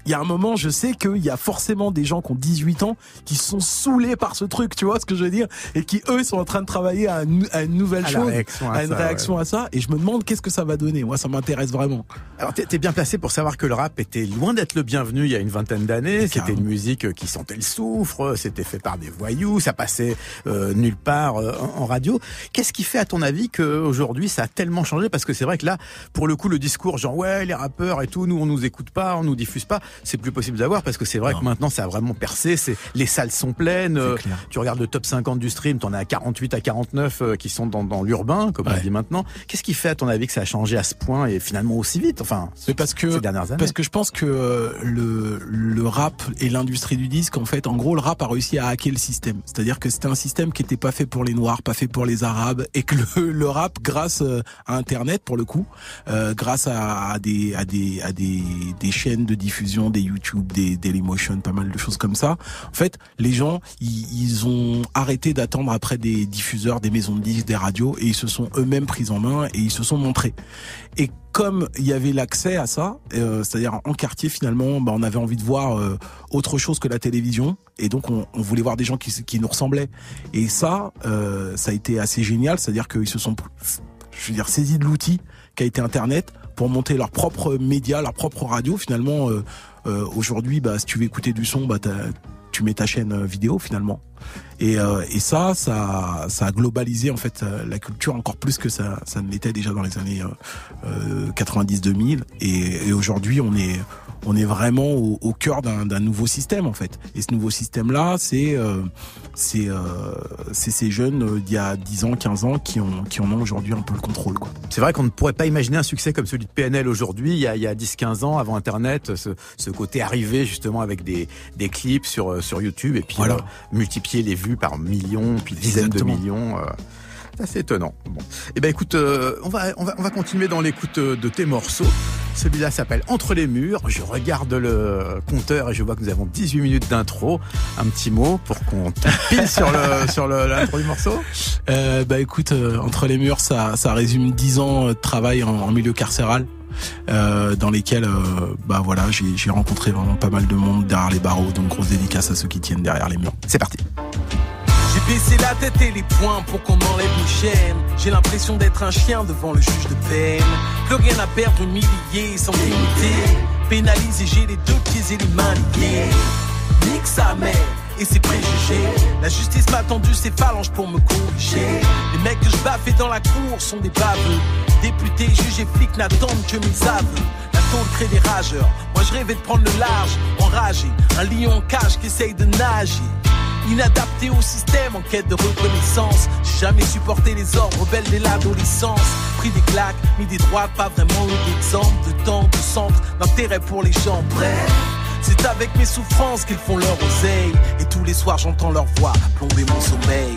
il y a un moment, je sais qu'il y a forcément des gens qui ont 18 ans qui sont saulés par ce truc, tu vois ce que je veux dire Et qui eux sont en train de travailler à, une, à une nouvelle chose, à, une réaction à ça. Et je me demande qu'est-ce que ça va donner. Moi, ça m'intéresse vraiment. Alors t'es bien placé pour savoir que le rap était loin d'être le bienvenu il y a une vingtaine d'années. C'était une musique qui sentait le soufre, c'était fait par des voyous, ça passait euh, nulle part euh, en, radio. Qu'est-ce qui fait à ton avis qu'aujourd'hui ça tellement changé parce que c'est vrai que là, pour le coup, le discours genre ouais les rappeurs et tout, nous on nous écoute pas, on nous diffuse pas, c'est plus possible d'avoir parce que c'est vrai que maintenant ça a vraiment percé, c'est les salles sont pleines. Euh, tu regardes le top 50 du stream, t'en as à 48 à 49 euh, qui sont dans, dans l'urbain, comme on dit maintenant. Qu'est-ce qui fait à ton avis que ça a changé à ce point et finalement aussi vite Enfin, c'est parce que ces dernières années. parce que je pense que euh, le le rap et l'industrie du disque, en fait, en gros, le rap a réussi à hacker le système. C'est-à-dire que c'était un système qui était pas fait pour les noirs, pas fait pour les arabes, et que le, le rap, grâce à Internet pour le coup, euh, grâce à, à, des à des à des, des chaînes de diffusion, des YouTube, des Dailymotion, pas mal de choses comme ça. En fait, les gens ils, ils ont arrêté d'attendre après des diffuseurs, des maisons de disques, des radios, et ils se sont eux-mêmes pris en main et ils se sont montrés. Et comme il y avait l'accès à ça, euh, c'est-à-dire en quartier finalement, bah, on avait envie de voir euh, autre chose que la télévision, et donc on, on voulait voir des gens qui, qui nous ressemblaient. Et ça, euh, ça a été assez génial, c'est-à-dire qu'ils se sont je veux dire, saisi de l'outil qui a été Internet pour monter leur propre média, leur propre radio. Finalement, euh, euh, aujourd'hui, bah, si tu veux écouter du son, bah, tu mets ta chaîne euh, vidéo finalement. Et, euh, et ça, ça, ça a globalisé en fait euh, la culture encore plus que ça, ça ne l'était déjà dans les années euh, 90-2000. Et, et aujourd'hui, on est, on est vraiment au, au cœur d'un nouveau système en fait. Et ce nouveau système-là, c'est euh, c'est euh, ces jeunes d'il y a 10 ans, 15 ans qui ont qui en ont aujourd'hui un peu le contrôle. quoi. C'est vrai qu'on ne pourrait pas imaginer un succès comme celui de PNL aujourd'hui. Il y a, il y a 10-15 ans, avant Internet, ce, ce côté arrivé justement avec des, des clips sur sur YouTube et puis voilà. multiplier les vues par millions, puis dizaines Exactement. de millions. Euh, c'est assez étonnant. Bon. Eh ben écoute, euh, on va on va on va continuer dans l'écoute de tes morceaux. Celui-là s'appelle Entre les murs. Je regarde le compteur et je vois que nous avons 18 minutes d'intro. Un petit mot pour qu'on pile sur le [LAUGHS] sur l'intro du morceau. Euh, bah écoute, euh, Entre les murs, ça ça résume 10 ans de travail en, en milieu carcéral. Euh, dans lesquels euh, bah voilà j'ai rencontré vraiment pas mal de monde derrière les barreaux donc grosse dédicace à ceux qui tiennent derrière les murs c'est parti baissé la tête et les poings pour qu'on enlève les chaînes. J'ai l'impression d'être un chien devant le juge de peine. Plus rien à perdre, humilié, sans dignité. Pénalisé, j'ai les deux pieds et les mains liés. Nique sa mère et ses préjugés. La justice m'a tendu ses phalanges pour me corriger. Les mecs que je baffais dans la cour sont des baveux. Députés, juges et flics n'attendent que mes aveux. La tombe crée des rageurs. Moi je rêvais de prendre le large, enragé. Un lion en cage qui essaye de nager. Inadapté au système en quête de reconnaissance. J'ai jamais supporté les ordres rebelles dès l'adolescence. Pris des claques, mis des droites, pas vraiment eu d'exemple de temps, de centre, d'intérêt pour les gens. Bref. C'est avec mes souffrances qu'ils font leur oseille. Et tous les soirs j'entends leur voix plomber mon sommeil.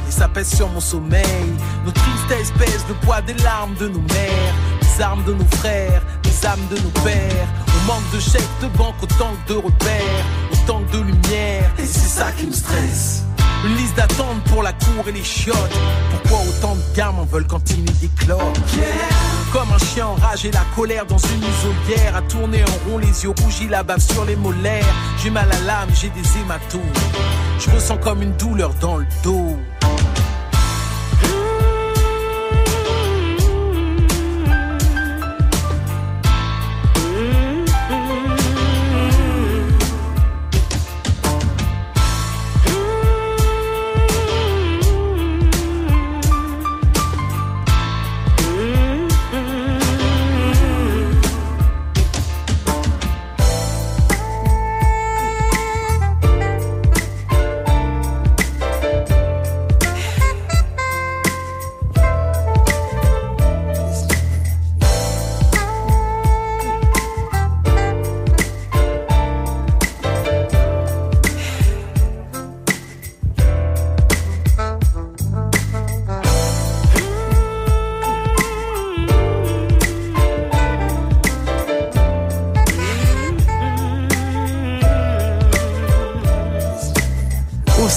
ça pèse sur mon sommeil. Nos tristesses pèsent le poids des larmes de nos mères, les armes de nos frères, les âmes de nos pères. On manque de chèques de banque autant que de repères, autant que de lumière, et c'est ça qui me stresse. Une liste d'attente pour la cour et les chiottes. Pourquoi autant de gamins veulent cantiner des clopes? Comme un chien enragé, la colère dans une isolière. À tourner en rond, les yeux rougis, la bave sur les molaires. J'ai mal à l'âme, j'ai des hématomes. Je ressens comme une douleur dans le dos.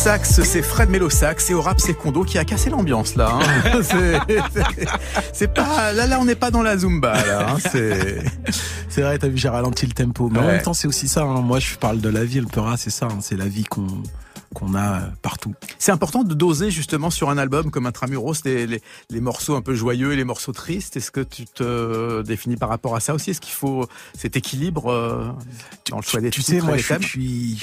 C'est Fred Melosax et au rap c'est Kondo qui a cassé l'ambiance là. Hein. [LAUGHS] c'est pas là là on n'est pas dans la zumba là. Hein. C'est vrai t'as vu j'ai ralenti le tempo mais en même temps c'est aussi ça. Hein. Moi je parle de la vie le pera c'est ça. C'est la vie qu'on qu'on a partout. C'est important de doser justement sur un album comme Intramuros les, les, les morceaux un peu joyeux et les morceaux tristes. Est-ce que tu te définis par rapport à ça aussi? Est-ce qu'il faut cet équilibre euh, dans le choix des Tu sais, moi, je suis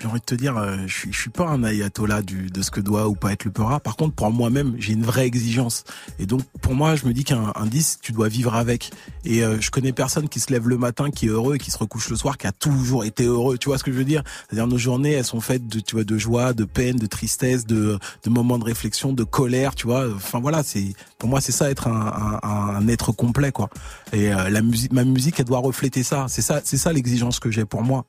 j'ai envie de te dire, euh, je suis, je suis pas un ayatollah du, de ce que doit ou pas être le Peura. Par contre, pour moi-même, j'ai une vraie exigence. Et donc, pour moi, je me dis qu'un un disque, tu dois vivre avec. Et euh, je connais personne qui se lève le matin, qui est heureux et qui se recouche le soir, qui a toujours été heureux. Tu vois ce que je veux dire? C'est-à-dire nos journées, elles sont faites de, tu vois, de joie, de peine, de tristesse, de, de moments de réflexion, de colère. Tu vois Enfin voilà, c'est pour moi, c'est ça être un, un, un, être complet, quoi. Et euh, la musique, ma musique, elle doit refléter ça. C'est ça, c'est ça l'exigence que j'ai pour moi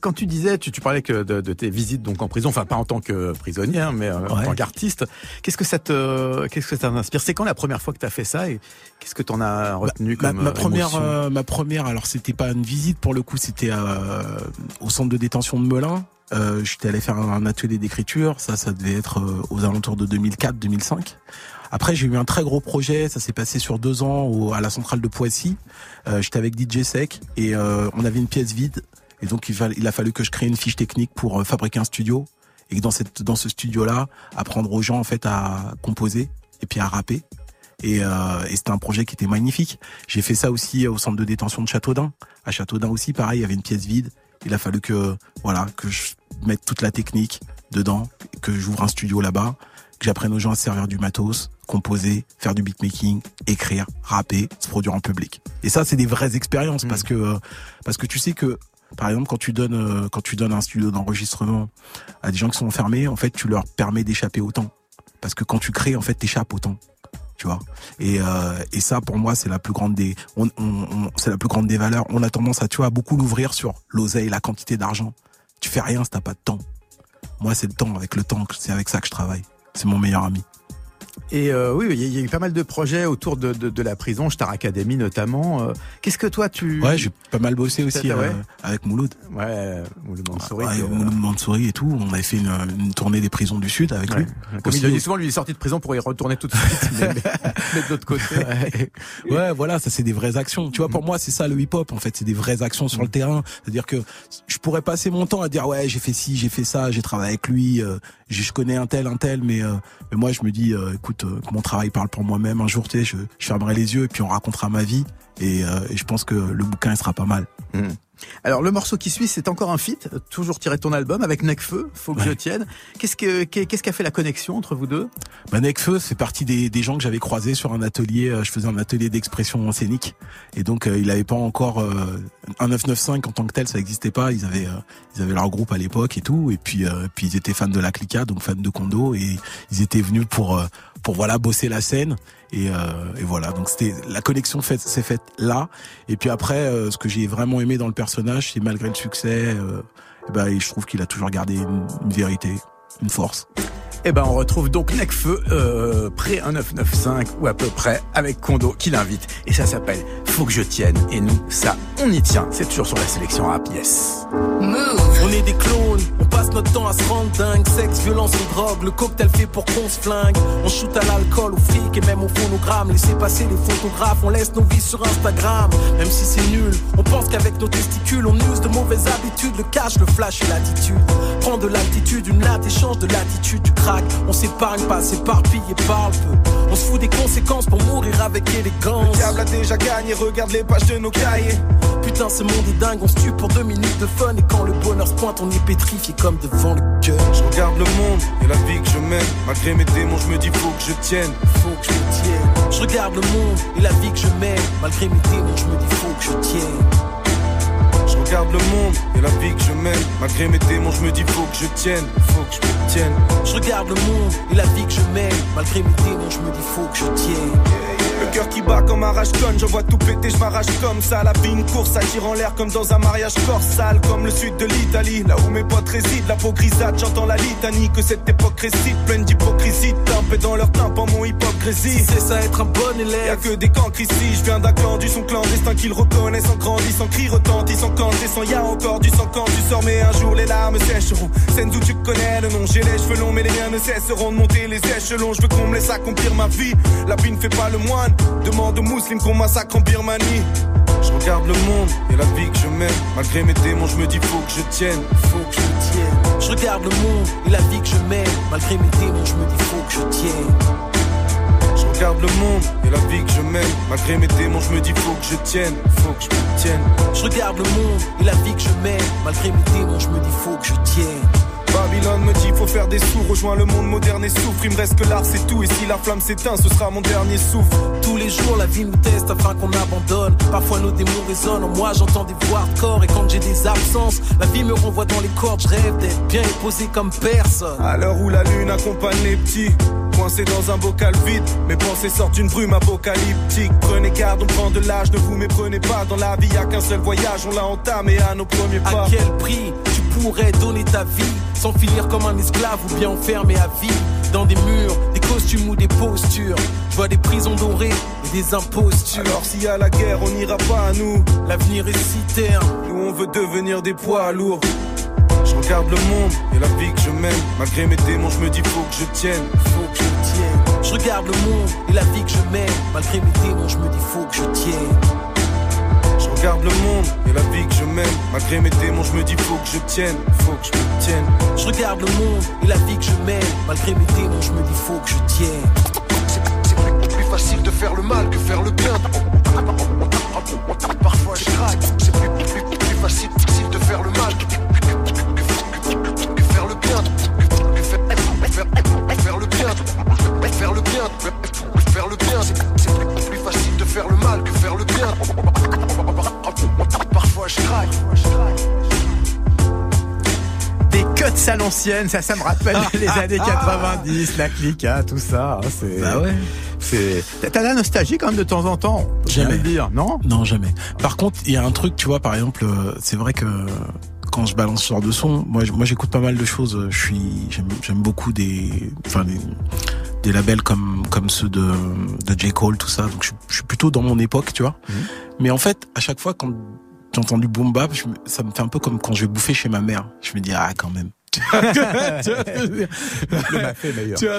quand tu disais, tu, tu parlais que de, de, tes visites donc en prison, enfin pas en tant que prisonnière, mais euh, en tant qu'artiste. Qu'est-ce que ça te, qu'est-ce que ça t'inspire? C'est quand la première fois que tu as fait ça et qu'est-ce que tu en as retenu comme ma, ma euh, première, euh, ma première, alors c'était pas une visite pour le coup, c'était au centre de détention de Melun. Euh, J'étais allé faire un, atelier d'écriture, ça, ça devait être aux alentours de 2004-2005. Après, j'ai eu un très gros projet, ça s'est passé sur deux ans au, à la centrale de Poissy. Euh, J'étais avec DJ Sec et on avait une pièce vide et donc il, a fallu que je crée une fiche technique pour euh, fabriquer un studio et que dans cette dans ce studio là, apprendre aux gens en fait à composer et puis à rapper. Et, euh, et c'était un projet qui était magnifique. J'ai fait ça aussi au centre de détention de Châteaudun. À Châteaudun aussi, pareil, il y avait une pièce vide. Il a fallu que voilà que je mette toute la technique dedans, que j'ouvre un studio là-bas, que j'apprenne aux gens à se servir du matos, composer, faire du beatmaking, écrire, rapper, se produire en public. Et ça, c'est des vraies expériences mmh. parce que parce que tu sais que Par exemple, quand tu donnes, euh, quand tu donnes un studio d'enregistrement à des gens qui sont enfermés, en fait, tu leur permets d'échapper au temps. Parce que quand tu crées, en fait, t'échappes au temps. Tu vois? Et, euh, et ça, pour moi, c'est la plus grande des, c'est la plus grande des valeurs. On a tendance à, tu beaucoup l'ouvrir sur l'oseille, la quantité d'argent. Tu fais rien si t'as pas de temps. Moi, c'est le temps. Avec le temps, c'est avec ça que je travaille. C'est mon meilleur ami. Et euh, oui, il y, a eu pas mal de projets autour de, de, de la prison, Star Academy notamment. Euh, qu'est-ce que toi tu... Ouais, j'ai pas mal bossé aussi euh, avec Mouloud. Ouais, Mouloud Mansouri. Ouais, Mouloud Mansouri et tout. On avait fait une, une, tournée des prisons du Sud avec lui. Comme il dit souvent, lui il est sorti de prison pour y retourner tout de suite, [LAUGHS] mais, mais, de l'autre côté. Ouais. voilà, ça c'est des vraies actions. Tu vois, pour moi c'est ça le hip-hop en fait, c'est des vraies actions sur le mm. terrain. C'est-à-dire que je pourrais passer mon temps à dire ouais j'ai fait ci, j'ai fait ça, j'ai travaillé avec lui, je connais un tel, un tel, mais, mais moi je me dis écoute, mon travail parle pour moi-même. Un jour, tu sais, je, je, fermerai les yeux et puis on racontera ma vie. Et, euh, et je pense que le bouquin il sera pas mal. Mmh. Alors le morceau qui suit, c'est encore un feat, toujours tiré de ton album avec Necfeu, faut que je tienne. Qu'est-ce que qu'est-ce qui a fait la connexion entre vous deux? Bah, Necfeu, c'est parti des, des gens que j'avais croisés sur un atelier. Euh, je faisais un atelier d'expression scénique et donc euh, il avait pas encore euh, un 995 en tant que tel, ça n'existait pas. Ils avaient ils avaient leur groupe à l'époque et tout. Et puis puis ils étaient fans de la Clica, donc fans de Kondo et ils étaient venus pour pour voilà bosser la scène. Et, euh, et voilà, donc c'était la connexion s'est faite là. Et puis après, euh, ce que j'ai vraiment aimé dans le personnage, c'est malgré le succès, euh, et ben, je trouve qu'il a toujours gardé une, une vérité, une force. Et eh ben on retrouve donc Necfeu euh, près un 995 ou à peu près avec Kondo qui l'invite et ça s'appelle Faut que je tienne et nous ça on y tient c'est toujours sur la sélection rap yes. On est des clones, on passe notre temps à se rendre dingue, sexe, violence et drogue, le cocktail fait pour qu'on se flingue, on shoot à l'alcool, au fric et même au phonogramme, laissez passer les photographes, on laisse nos vies sur Instagram, même si c'est nul, on pense qu'avec nos testicules on use de mauvaises habitudes, le cash, le flash et l'attitude, prends de l'altitude, une latte échange de l'attitude. Du crack on s'épargne pas, s'éparpille et parle peu. On se fout des conséquences pour mourir avec élégance. Le diable a déjà gagné, regarde les pages de nos cahiers. Putain, ce monde est dingue, on se tue pour deux minutes de fun. Et quand le bonheur se pointe, on est pétrifié comme devant le cœur. Je regarde le monde et la vie que je mène. Malgré mes démons, je me dis faut que je tienne. Faut que je tienne. Je regarde le monde et la vie que je mène. Malgré mes démons, je me dis faut que je tienne. Je regarde le monde et la vie que je mène. Malgré mes démons, je me dis faut que je tienne, faut que je me tienne. Je regarde le monde et la vie que je mène. Malgré mes démons, je me dis faut que je tienne. Le cœur qui bat comme un rage-tonne, je vois tout péter, je m'arrache comme ça. La vie, une course, ça tire en l'air comme dans un mariage corps sale, comme le sud de l'Italie, là où mes potes résident. La peau grisâtre, j'entends la litanie que cette époque récite, pleine d'hypocrisie, tempé dans leur tympan mon hypocrisie. C'est ça être un bon élève. Y'a que des cancres ici, je viens d'un clan du son clandestin qu'ils reconnaissent en grandissant, cri retentissant quand sans y'a encore du sang quand tu sors, mais un jour les larmes sècheront. Scène où tu connais le nom, j'ai les cheveux longs, mais les miens ne cesseront de monter les échelons. Je veux qu'on me laisse accomplir ma vie, la vie ne fait pas le moine. Demande aux musulmans qu'on massacre en Birmanie. Je regarde le monde et la vie que je mène. Malgré mes démons, je me dis faut que je tienne, faut que je tienne. Je regarde le monde et la vie que je mène. Malgré mes démons, je me dis faut que je tienne. Je regarde le monde et la vie que je mène. Malgré mes démons, je me dis faut que je tienne, faut que je tienne. Je regarde le monde et la vie que je mène. Malgré mes démons, je me dis faut que je tienne. Babylone me dit faut faire des sous, rejoins le monde moderne et souffre. Il me reste que l'art, c'est tout. Et si la flamme s'éteint, ce sera mon dernier souffle. Tous les jours, la vie nous teste afin qu'on abandonne. Parfois, nos démons résonnent. En moi, j'entends des voix corps. Et quand j'ai des absences, la vie me renvoie dans les cordes. Je rêve d'être bien et posé comme personne. À l'heure où la lune accompagne les petits. Coincé dans un bocal vide, mes pensées sortent d'une brume apocalyptique. Prenez garde, on prend de l'âge, ne vous méprenez pas. Dans la vie, y a qu'un seul voyage, on l'a entamé à nos premiers pas. À quel prix pourrais donner ta vie sans finir comme un esclave ou bien enfermé à vie dans des murs, des costumes ou des postures. Je vois des prisons dorées et des impostures. Alors s'il y a la guerre, on n'ira pas à nous. L'avenir est si terne. Nous on veut devenir des poids lourds. Je regarde le monde et la vie que je mène. Malgré mes démons, je me dis faut que je tienne, faut que je tienne. Je regarde le monde et la vie que je mène. Malgré mes démons, je me dis faut que je tienne. Je regarde le monde et la vie que je mène. Malgré mes démons, je me dis faut que je tienne, faut que je me tienne. Je regarde le monde et la vie que je mène. Malgré mes démons, je me dis faut que je tienne. C'est plus facile de faire le mal que faire le bien. Parfois je craque. C'est plus, plus, plus facile, facile de faire le mal que, que faire le bien. Faire, faire le bien. Faire le bien. Faire le bien. C'est plus facile de faire le mal que faire le bien. Parfois je craque. ça l'ancienne, ça, ça me rappelle les années 90, la clique, hein, tout ça. Hein, c'est. Bah ouais. C'est. T'as la nostalgie quand même de temps en temps. Jamais. le dire, non? Non, jamais. Par contre, il y a un truc, tu vois, par exemple, euh, c'est vrai que quand je balance ce genre de son, moi, moi j'écoute pas mal de choses. Je suis, j'aime beaucoup des, enfin des, des, labels comme comme ceux de de J Cole, tout ça. Donc je, je suis plutôt dans mon époque, tu vois. Mhm. Mais en fait, à chaque fois quand j'ai entendu boom bap, ça me fait un peu comme quand je vais bouffer chez ma mère. Je me dis ah quand même. [LAUGHS] tu vois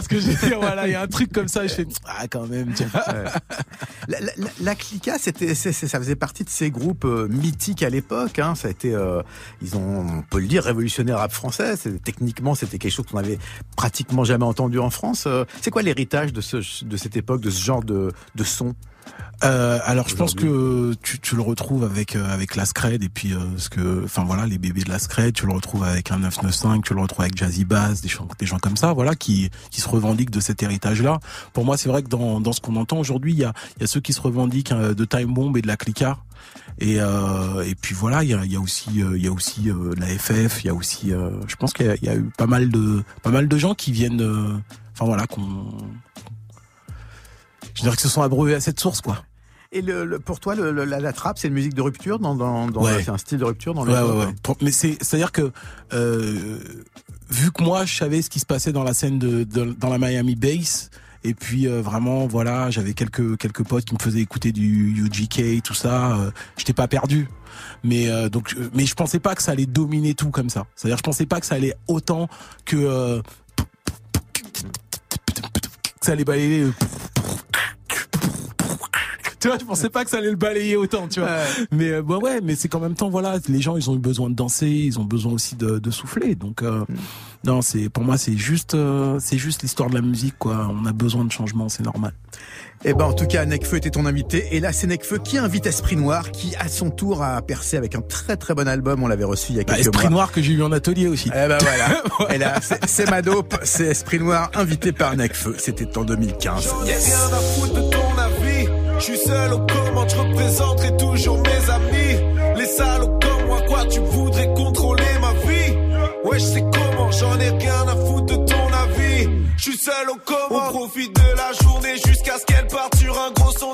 ce que je veux dire? Voilà, il y a un truc comme ça. Je fais ah quand même. Tu vois. La, la, la, Clica, c'était, ça faisait partie de ces groupes euh, mythiques à l'époque. Hein. Ça a été, euh, ils ont, on peut le dire, révolutionnaire rap français. Techniquement, c'était quelque chose qu'on avait pratiquement jamais entendu en France. Euh, c'est quoi l'héritage de, ce, de cette époque, de ce genre de, de son? Euh, alors je pense que tu, tu, le retrouves avec euh, avec la Scred et puis euh, ce que enfin voilà les bébés de la Scred, tu le retrouves avec un 995, tu le retrouves avec Jazzy Bass, des gens des gens comme ça voilà qui qui se revendiquent de cet héritage là. Pour moi, c'est vrai que dans dans ce qu'on entend aujourd'hui, il y a il y a ceux qui se revendiquent de Time Bomb et de la Clicar. Et, et puis voilà, il y a, y a, aussi, il y a aussi la FF, il y a aussi, je pense qu'il y, y, a eu pas mal de, pas mal de gens qui viennent, enfin voilà, qu'on, je dirais que se sont abreuvés à cette source, quoi. Et le, pour toi, le, la, la trappe, c'est une musique de rupture dans, dans, dans c'est un style de rupture dans le. Ouais, ouais, ouais. Mais c'est, c'est-à-dire que euh, vu que moi, je savais ce qui se passait dans la scène de, de dans la Miami Bass. Et puis euh, vraiment, voilà, j'avais quelques quelques potes qui me faisaient écouter du UGK, tout ça. Euh, J'étais pas perdu, mais euh, donc, euh, mais je pensais pas que ça allait dominer tout comme ça. C'est-à-dire, je pensais pas que ça allait autant que ça allait balayer tu vois, je pensais pas que ça allait le balayer autant, tu vois. Mais euh, bah ouais, mais c'est qu'en même temps, voilà, les gens, ils ont eu besoin de danser, ils ont besoin aussi de, de souffler. Donc, euh, mm. non, c'est pour moi, c'est juste, euh, c'est juste l'histoire de la musique, quoi. On a besoin de changement, c'est normal. Eh ben, en tout cas, Necfeu était ton invité. Et là, c'est Necfeu qui invite Esprit Noir, qui, à son tour, a percé avec un très très bon album. On l'avait reçu il y a bah, quelques Esprit Noir que j'ai eu en atelier aussi. Eh ben voilà. [LAUGHS] Et là, c'est ma dope, c'est Esprit Noir, invité par Necfeu. C'était en 2015. Yes. Je suis seul je représenterai toujours mes amis. Les salauds comme moi, quoi, tu voudrais contrôler ma vie? Ouais, je sais comment, j'en ai rien à foutre de ton avis. Je suis seul aux commandes, on profite de la journée jusqu'à ce parte sur un gros son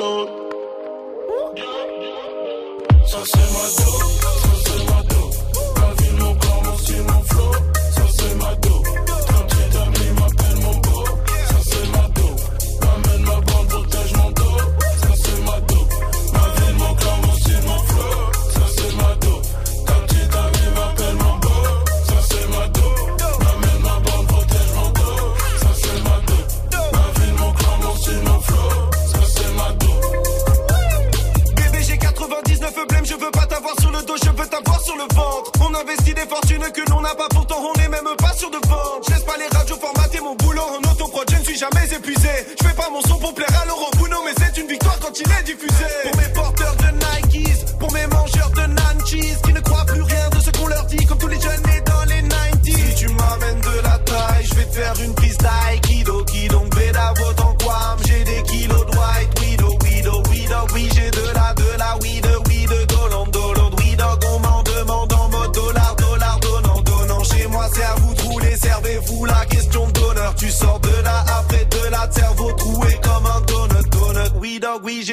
monde des fortunes que l'on n'a pas, pourtant on est même pas sûr de vendre. Je laisse pas les radios formater mon boulot en autoprod, je ne suis jamais épuisé. Je fais pas mon son pour plaire à Laurent Bruno, mais c'est une victoire quand il est diffusé.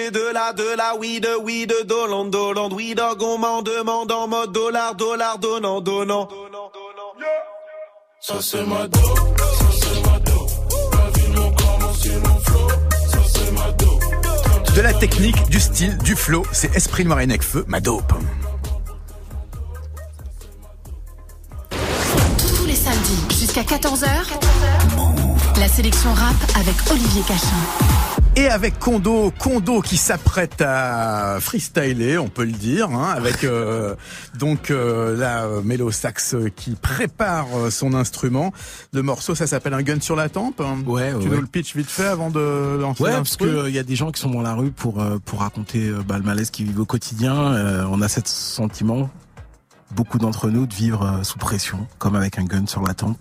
J'ai de la, de la weed, weed, dolant, dolant, oui dog, on m'en demande en mode dollar, dollar, donnant, donnant. Ça c'est ma dope, ça c'est ma dope. La ville, mon corps, mon style, mon flow. Ça c'est ma De la technique, du style, du flow, c'est Esprit Noir et Necfeu, ma dope. Tous les samedis jusqu'à 14h, la sélection rap avec Olivier Cachin. Et avec Kondo, Kondo qui s'apprête à freestyler, on peut le dire, hein, avec euh, donc euh, la euh, mélo sax qui prépare euh, son instrument. Le morceau, ça s'appelle un gun sur la tempe. hein. Ouais, Tu ouais. nous le pitch vite fait avant de lancer Ouais, parce que il y a des gens qui sont dans la rue pour euh, pour raconter euh, bah, le malaise qu'ils vivent au quotidien. Euh, on a ce sentiment, beaucoup d'entre nous, de vivre sous pression, comme avec un gun sur la tempe.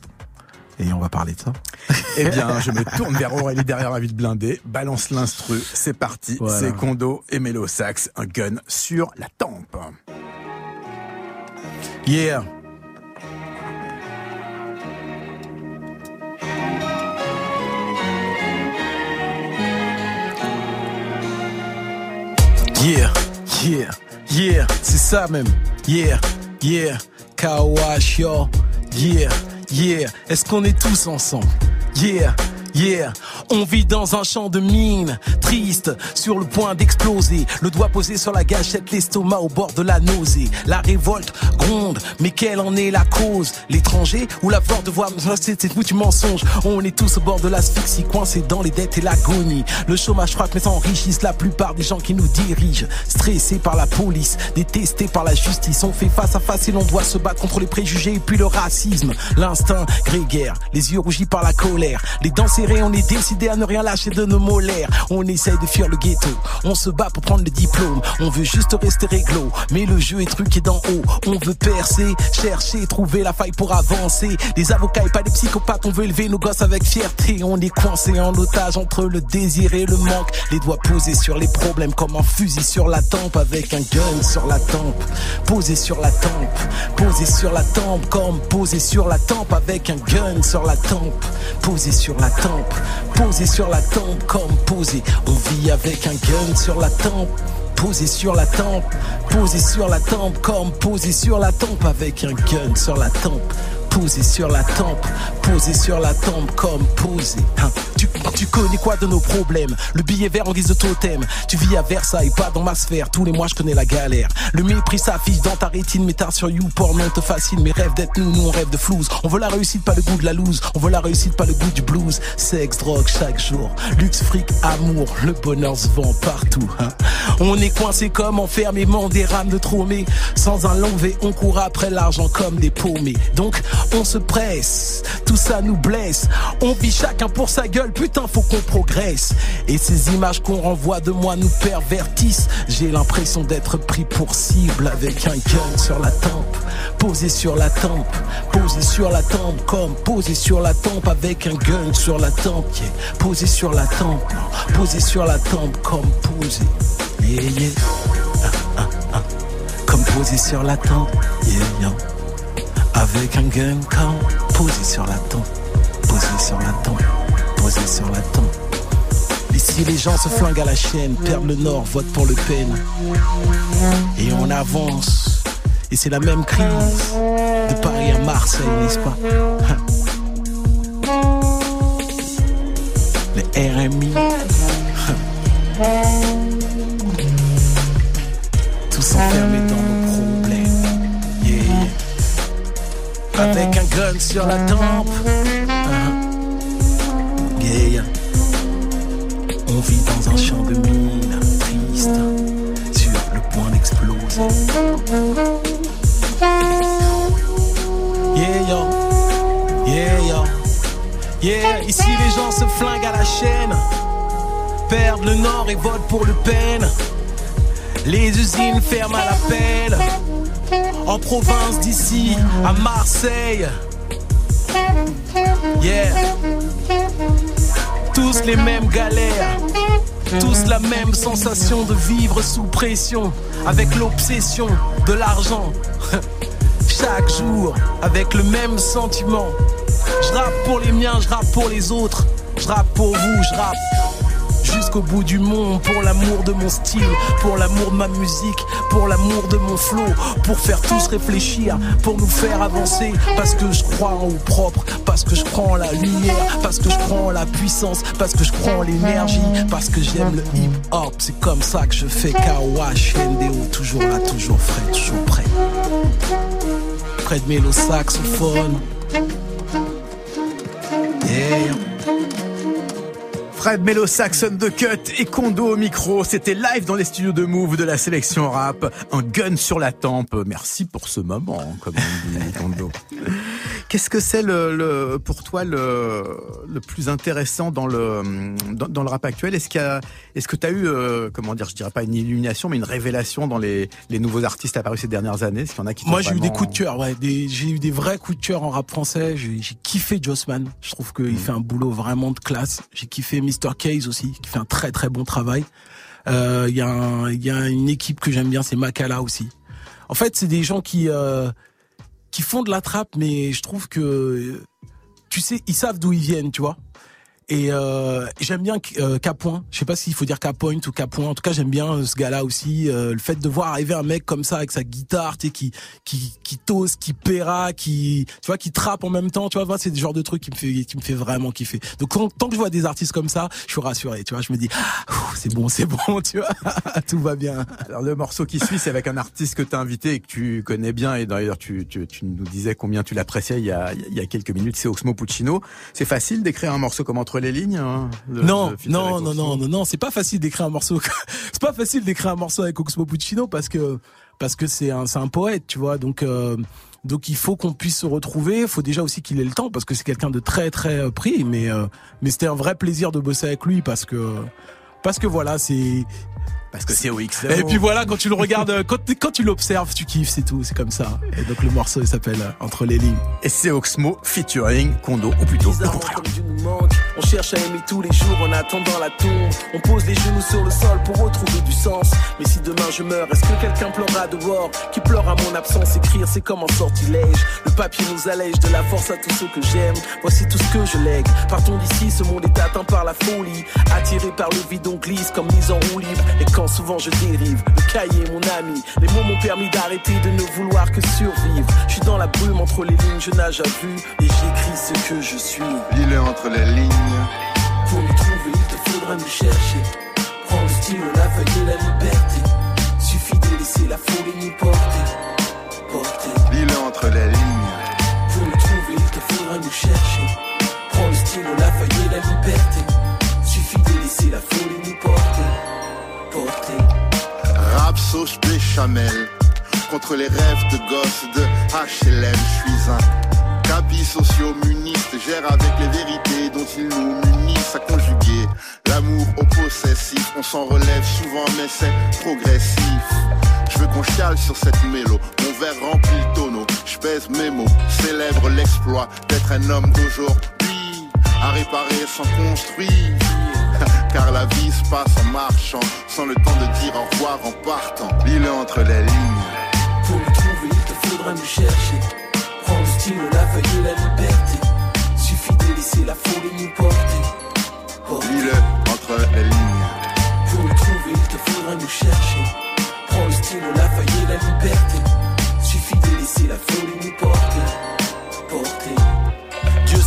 Et on va parler de ça. [LAUGHS] Eh bien, je me tourne vers Aurélie derrière la vide blindée, balance l'instru, c'est parti, Voilà. c'est Kondo et mélo sax, un gun sur la tempe. Yeah. Yeah, yeah, yeah, c'est ça même. Yeah, yeah, Kawash, yo. Yeah, yeah, est-ce qu'on est tous ensemble? Yeah, yeah, on vit dans un champ de mine, triste, sur le point d'exploser. Le doigt posé sur la gâchette, l'estomac au bord de la nausée. La révolte gronde, mais quelle en est la cause? L'étranger ou la forte voix C'est c'est foutu mensonge. On est tous au bord de l'asphyxie, coincés dans les dettes et l'agonie. Le chômage frappe mais s'enrichissent la plupart des gens qui nous dirigent. Stressés par la police, détestés par la justice. On fait face à face et l'on doit se battre contre les préjugés et puis le racisme. L'instinct grégaire, les yeux rougis par la colère. Les dents serrées, on est décidé à ne rien lâcher de nos molaires. On essaye de fuir le ghetto. On se bat pour prendre le diplôme. On veut juste rester réglo. Mais le jeu est truqué d'en haut. On veut percer, chercher, trouver la faille pour avancer. Des avocats et pas des psychopathes. On veut élever nos gosses avec fierté. On est coincé en otage entre le désir et le manque. Les doigts posés sur les problèmes comme un fusil sur la tempe avec un gun sur la tempe. Posé sur la tempe. Posé sur la tempe comme posé sur la tempe avec un gun sur la tempe. Posé sur la tempe. Posé sur la tempe comme posé. On vit avec un gun sur la tempe. Posé sur la tempe, posé sur la tempe, comme posé sur la tempe avec un gun sur la tempe. Posé sur la tempe, posé sur la tempe, comme posé. Hein. Tu, connais quoi de nos problèmes? Le billet vert en guise de totem. Tu vis à Versailles, pas dans ma sphère. Tous les mois, je connais la galère. Le mépris s'affiche dans ta rétine, mais tard sur YouPorn, on te fascine. Mes rêves d'être nous, nous on rêve de flouze. On veut la réussite, pas le goût de la loose. On veut la réussite, pas le goût du blues. Sexe, drogue, chaque jour. Luxe, fric, amour. Le bonheur se vend partout. hein. On est coincé comme enfermément des rames de trop, mais sans un long V, on court après l'argent comme des paumés. Donc, on se presse, tout ça nous blesse. On vit chacun pour sa gueule, putain, faut qu'on progresse. Et ces images qu'on renvoie de moi nous pervertissent. J'ai l'impression d'être pris pour cible avec un gun sur la tempe. Posé sur la tempe, posé sur la tempe, comme posé sur la tempe avec un gun sur la tempe. Posé sur la tempe, posé sur la tempe, comme posé. Yeah. Ah, ah, ah. Comme posé sur la tempe, yeah. Avec un gun comme posé sur la tempe, posé sur la tempe, posé sur la tempe. Ici les gens se flinguent à la chaîne, perdent le nord, votent pour Le Pen. Et on avance. Et c'est la même crise de Paris à Marseille, n'est-ce pas? [LAUGHS] Les RMI. [LAUGHS] Tous enfermés dans Avec un gun sur la tempe. Uh-huh. Yeah, yeah. On vit dans un champ de mine, triste, sur le point d'exploser. Yeah, yo. Yeah, yo. Yeah, ici les gens se flinguent à la chaîne. Perdent le nord et votent pour Le Pen. Les usines ferment à l'appel. En province d'ici, à Marseille. Yeah. Tous les mêmes galères. Tous la même sensation de vivre sous pression. Avec l'obsession de l'argent. [LAUGHS] Chaque jour, avec le même sentiment. Je rappe pour les miens, je rappe pour les autres. Je rappe pour vous, je rappe jusqu'au bout du monde pour l'amour de mon style, pour l'amour de ma musique, pour l'amour de mon flow, pour faire tous réfléchir, pour nous faire avancer, parce que je crois en haut propre, parce que je prends la lumière, parce que je prends la puissance, parce que je prends l'énergie, parce que j'aime le hip hop. C'est comme ça que je fais Kawash, NDO, toujours là, toujours frais, toujours prêt. Près de mélo saxophone. Yeah. Fred Mello, Saxon The Cut et Kondo au micro. C'était live dans les studios de Move de la sélection rap. Un gun sur la tempe. Merci pour ce moment, comme dit, Kondo. [LAUGHS] Qu'est-ce que c'est le, le, pour toi le, le plus intéressant dans le, dans, dans le rap actuel? Est-ce qu'il y a, est-ce que tu as eu, euh, comment dire, je dirais pas une illumination, mais une révélation dans les, les nouveaux artistes apparus ces dernières années? Est-ce qu'il y en a qui Moi, j'ai eu des coups de cœur, ouais. J'ai eu des vrais coups de cœur en rap français. J'ai kiffé Jossman. Je trouve qu'il Mm. fait un boulot vraiment de classe. J'ai kiffé Mr. Case aussi, qui fait un très très bon travail. Euh, Il y, a un- il y a une équipe que j'aime bien, c'est Makala aussi. En fait, c'est des gens qui euh, qui font de la trappe, mais je trouve que tu sais, ils savent d'où ils viennent, tu vois. Et euh, j'aime bien euh, Capoint. Je sais pas s'il faut dire Capoint ou Capoint. En tout cas, j'aime bien euh, ce gars-là aussi. Euh, le fait de voir arriver un mec comme ça avec sa guitare, tu sais, qui qui qui tosse, qui paiera, qui tu vois, qui trappe en même temps. Tu vois, c'est des genres de trucs qui me fait qui me fait vraiment kiffer. Donc tant que je vois des artistes comme ça, je suis rassuré. Tu vois, je me dis, ah, c'est bon, c'est bon. Tu vois, [LAUGHS] tout va bien. Alors le morceau qui suit, c'est avec un artiste que tu as invité et que tu connais bien. Et d'ailleurs, tu, tu, tu nous disais combien tu l'appréciais il y a, il y a quelques minutes. C'est Oxmo Puccino. C'est facile d'écrire un morceau comme entre les lignes hein, de- non, de non, non, non, non, non, c'est pas facile d'écrire un morceau. [LAUGHS] c'est pas facile d'écrire un morceau avec Oxmo Puccino parce que parce que c'est un c'est un poète, tu vois. Donc euh, donc il faut qu'on puisse se retrouver. Il faut déjà aussi qu'il ait le temps parce que c'est quelqu'un de très très euh, pris. Mais euh, mais c'était un vrai plaisir de bosser avec lui parce que parce que voilà, c'est Parce que c'est OX. et puis voilà, quand tu le regardes, [LAUGHS] quand, quand tu l'observes, tu kiffes, c'est tout, c'est comme ça. Et donc le morceau, il s'appelle Entre les lignes. Et c'est Oxmo featuring Kondo, ou plutôt le contraire. On cherche à aimer tous les jours en attendant la tombe. On pose les genoux sur le sol pour retrouver du sens. Mais si demain je meurs, est-ce que quelqu'un pleurera dehors? Qui pleure à mon absence? Écrire, c'est comme un sortilège. Le papier nous allège de la force à tous ceux que j'aime. Voici tout ce que je lègue. Partons d'ici, ce monde est atteint par la folie. Attiré par le vide, on glisse comme mise en roue libre. Et quand souvent je dérive, le cahier, mon ami. Les mots m'ont permis d'arrêter de ne vouloir que survivre. Je suis dans la brume entre les lignes, je nage à vue. Et j'écris ce que je suis. Lis-le entre les lignes. Pour nous trouver, il te faudra nous chercher. Prends le stylo, la feuille et la liberté. Suffit de laisser la folie nous porter. Porter. Lis-le entre les lignes. Pour nous trouver, il te faudra nous chercher. Prends le stylo, la feuille et la liberté. Suffit de laisser la folie nous porter. Porter. Rap sauce béchamel contre les rêves de gosses de HLM. Je suis un capi socio-muniste, gère avec les vérités dont ils nous munissent à conjuguer. L'amour au possessif, on s'en relève souvent, mais c'est progressif. Je veux qu'on chiale sur cette mélo, mon verre remplit le tonneau. Je pèse mes mots, célèbre l'exploit d'être un homme d'aujourd'hui, à réparer sans construire. [LAUGHS] Car la vie se passe en marchant, sans le temps de dire au revoir en partant. Lis-le entre les lignes. Pour nous trouver, il te faudra nous chercher. Prends le la feuille et la liberté. Laisser la folie nous porter. Porter. Lis-le entre les lignes. Pour nous trouver, il te faudra nous chercher. Prends le stylo, la feuille et la liberté. Suffit de laisser la folie nous porter. Porter.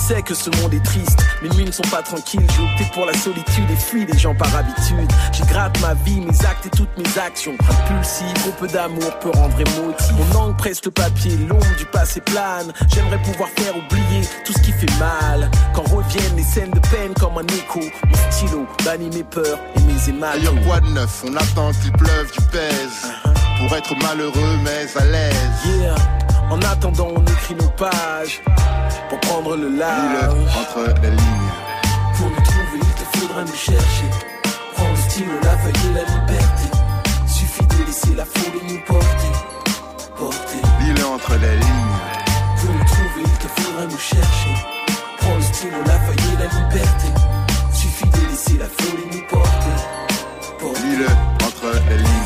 Dieu sait que ce monde est triste, mes nuits ne sont pas tranquilles. J'ai opté pour la solitude et fuis les gens par habitude. J'y gratte ma vie, mes actes et toutes mes actions. Impulsif, trop peu d'amour peut rendre émotif. Mon angle presse le papier, l'ombre du passé plane. J'aimerais pouvoir faire oublier tout ce qui fait mal. Quand reviennent les scènes de peine comme un écho, mon stylo bannit mes peurs et mes émails. Ailleurs quoi de neuf, on attend qu'il pleuve du pèse. Pour être malheureux mais à l'aise. Yeah. En attendant, on écrit nos pages pour prendre le large. entre les lignes. Pour nous trouver, il te faudra nous chercher. Prends le stylo, la feuille et la liberté. Suffit de laisser la folie nous porter. Porter. Lis-le entre les lignes. Pour nous trouver, il te faudra nous chercher. Prends le stylo, la feuille et la liberté. Suffit de laisser la folie nous porter. Porter. Lis-le entre les lignes.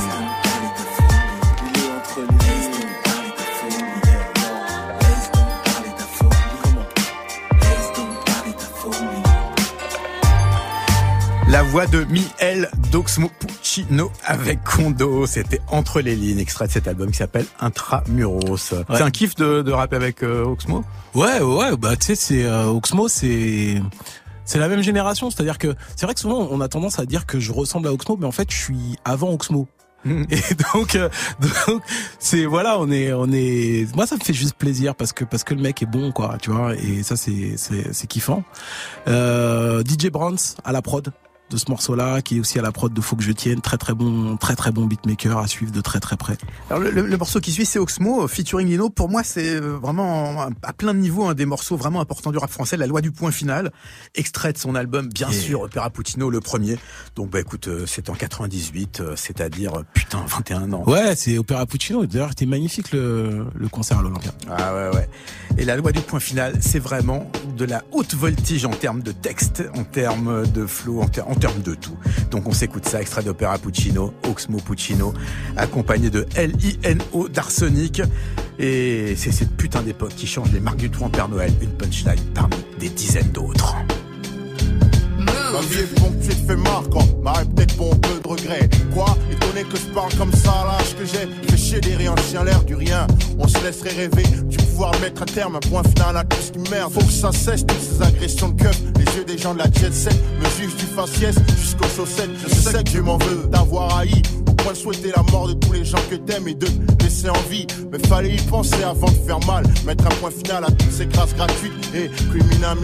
La voix de Miel Doxmo Puccino avec Kondo, c'était entre les lignes, extrait de cet album qui s'appelle Intramuros. C'est un kiff de, de rapper avec euh, Oxmo? Ouais, ouais, bah tu sais, c'est euh, Oxmo, c'est c'est la même génération, c'est-à-dire que c'est vrai que souvent on a tendance à dire que je ressemble à Oxmo, mais en fait je suis avant Oxmo. Et donc, euh, donc c'est voilà, on est, on est. Moi, ça me fait juste plaisir parce que parce que le mec est bon, quoi, tu vois. Et ça, c'est c'est c'est kiffant. Euh, DJ Brands à la prod de ce morceau-là, qui est aussi à la prod de Faut que je tienne, très très bon, très très bon beatmaker à suivre de très très près. Alors le, le morceau qui suit, c'est Oxmo featuring Lino. Pour moi, c'est vraiment à plein de niveaux un des morceaux vraiment importants du rap français. La loi du point final, extrait de son album, bien Et- sûr, Opéra Puccino, le premier. Donc bah écoute, euh, c'est en 98, euh, c'est-à-dire euh, putain 21 ans. Ouais, c'est Opéra Puccino. D'ailleurs, c'était magnifique le, le concert à l'Olympia. Ah ouais ouais. Et la loi du point final, c'est vraiment de la haute voltige en termes de texte, en termes de flow, en, ter- en de tout. Donc on s'écoute ça, extrait d'Opéra Puccino, Oxmo Puccino, accompagné de L-I-N-O d'Arsenic. Et c'est cette putain d'époque qui change les marques du trou en Père Noël, une punchline parmi des dizaines d'autres. Quoi Étonné que je parle comme ça à l'âge que j'ai Fait chier des rien, chien l'air du rien. On se laisserait rêver du pouvoir mettre à terme un point final à tout ce qui merde. Faut que ça cesse toutes ces agressions de keuf. Les yeux des gens de la jet set me jugent du faciès jusqu'aux chaussettes. Je sais que Dieu m'en veut d'avoir haï. Point de souhaiter la mort de tous les gens que t'aimes et de laisser en vie. Mais fallait y penser avant de faire mal. Mettre un point final à toutes ces grâces gratuites et criminales.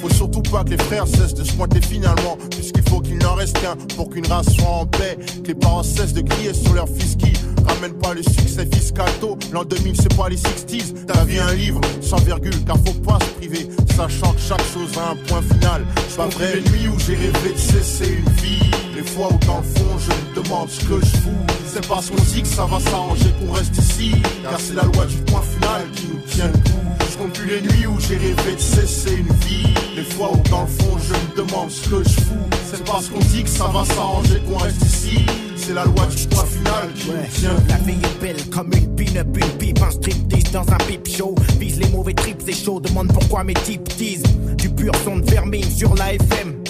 Faut surtout pas que les frères cessent de se pointer finalement. Puisqu'il faut qu'il n'en reste qu'un pour qu'une race soit en paix. Que les parents cessent de crier sur leur fils qui ramène pas le succès fiscal tôt. L'an 2000, c'est pas les 60s. Ta vie un livre sans virgule, car faut pas se priver. Sachant que chaque chose a un point final. C'est pas vrai, les nuits où j'ai rêvé de cesser une vie. Les fois où dans le fond, je me demande ce que je fous. C'est parce qu'on dit que ça va s'arranger qu'on reste ici. Car c'est la loi du point final qui nous tient le coup. Je compte plus les nuits où j'ai rêvé de cesser une vie. Les fois où dans le fond, je me demande ce que je fous. C'est parce qu'on dit que ça va s'arranger qu'on reste ici. C'est la loi du point final qui nous tient. La vie est belle comme une pin-up, une pipe, un striptease dans un pipe show. Vise les mauvais trips, c'est chaud, demande pourquoi mes types disent du pur son de vermine sur la FM.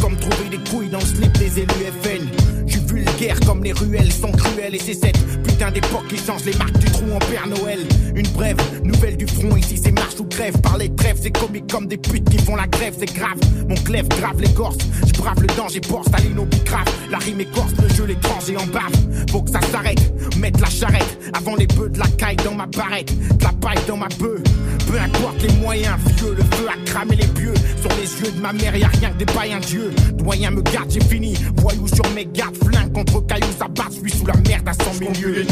Comme trouver des couilles dans le slip des élus FN. J'suis vulgaire comme les ruelles sont cruelles et c'est cette putain d'époque qui change les marques du trou en Père Noël. Une brève, nouvelle du front, ici c'est marche ou grève. Parler de trêve, c'est comique comme des putes qui font la grève, c'est grave. Mon clève grave l'écorce, j'brave le danger, porte Staline au bicrave. La rime écorce, le jeu l'étranger en bave. Faut que ça s'arrête, mettre la charrette avant les bœufs de la caille dans ma barrette, de la paille dans ma bœuf. Peu importe les moyens, vieux, le feu a cramé les pieux. Sur les yeux de ma mère, y'a rien que des païens dieux. Doyen me garde, j'ai fini. Voyou sur mes gardes, flingue contre cailloux, ça bat, je suis sous la merde à 100 000 lieues.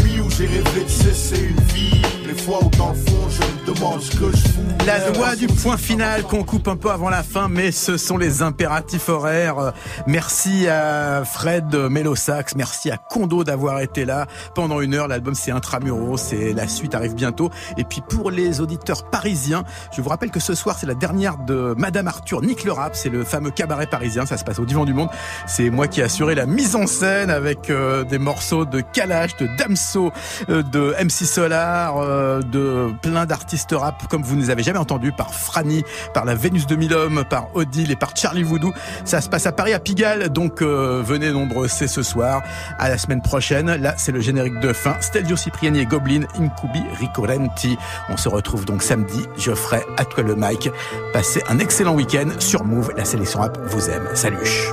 La loi du point final qu'on coupe un peu avant la fin, mais ce sont les impératifs horaires. Merci à Fred Melosax, merci à Kondo d'avoir été là pendant une heure. L'album c'est Intramuros, c'est la suite arrive bientôt. Et puis pour les auditeurs parisiens, je vous rappelle que ce soir c'est la dernière de Madame Arthur Nick le rap, c'est le fameux cabaret parisien, ça se passe au Divan du Monde. C'est moi qui ai assuré la mise en scène avec euh, des morceaux de Kalash, de Damso, euh, de MC Solar, euh, de plein d'artistes rap comme vous ne les avez jamais entendus, par Franny, par la Vénus de Hommes, par Odile et par Charlie Voodoo. Ça se passe à Paris, à Pigalle, donc euh, venez nombreux, c'est ce soir. À la semaine prochaine, là c'est le générique de fin. Stelvio Cipriani et Goblin, Incubi, Ricorenti. On se retrouve donc samedi, Geoffrey, à toi le mic. Passez un excellent week-end sur Move, la sélection rap vous aime. Salut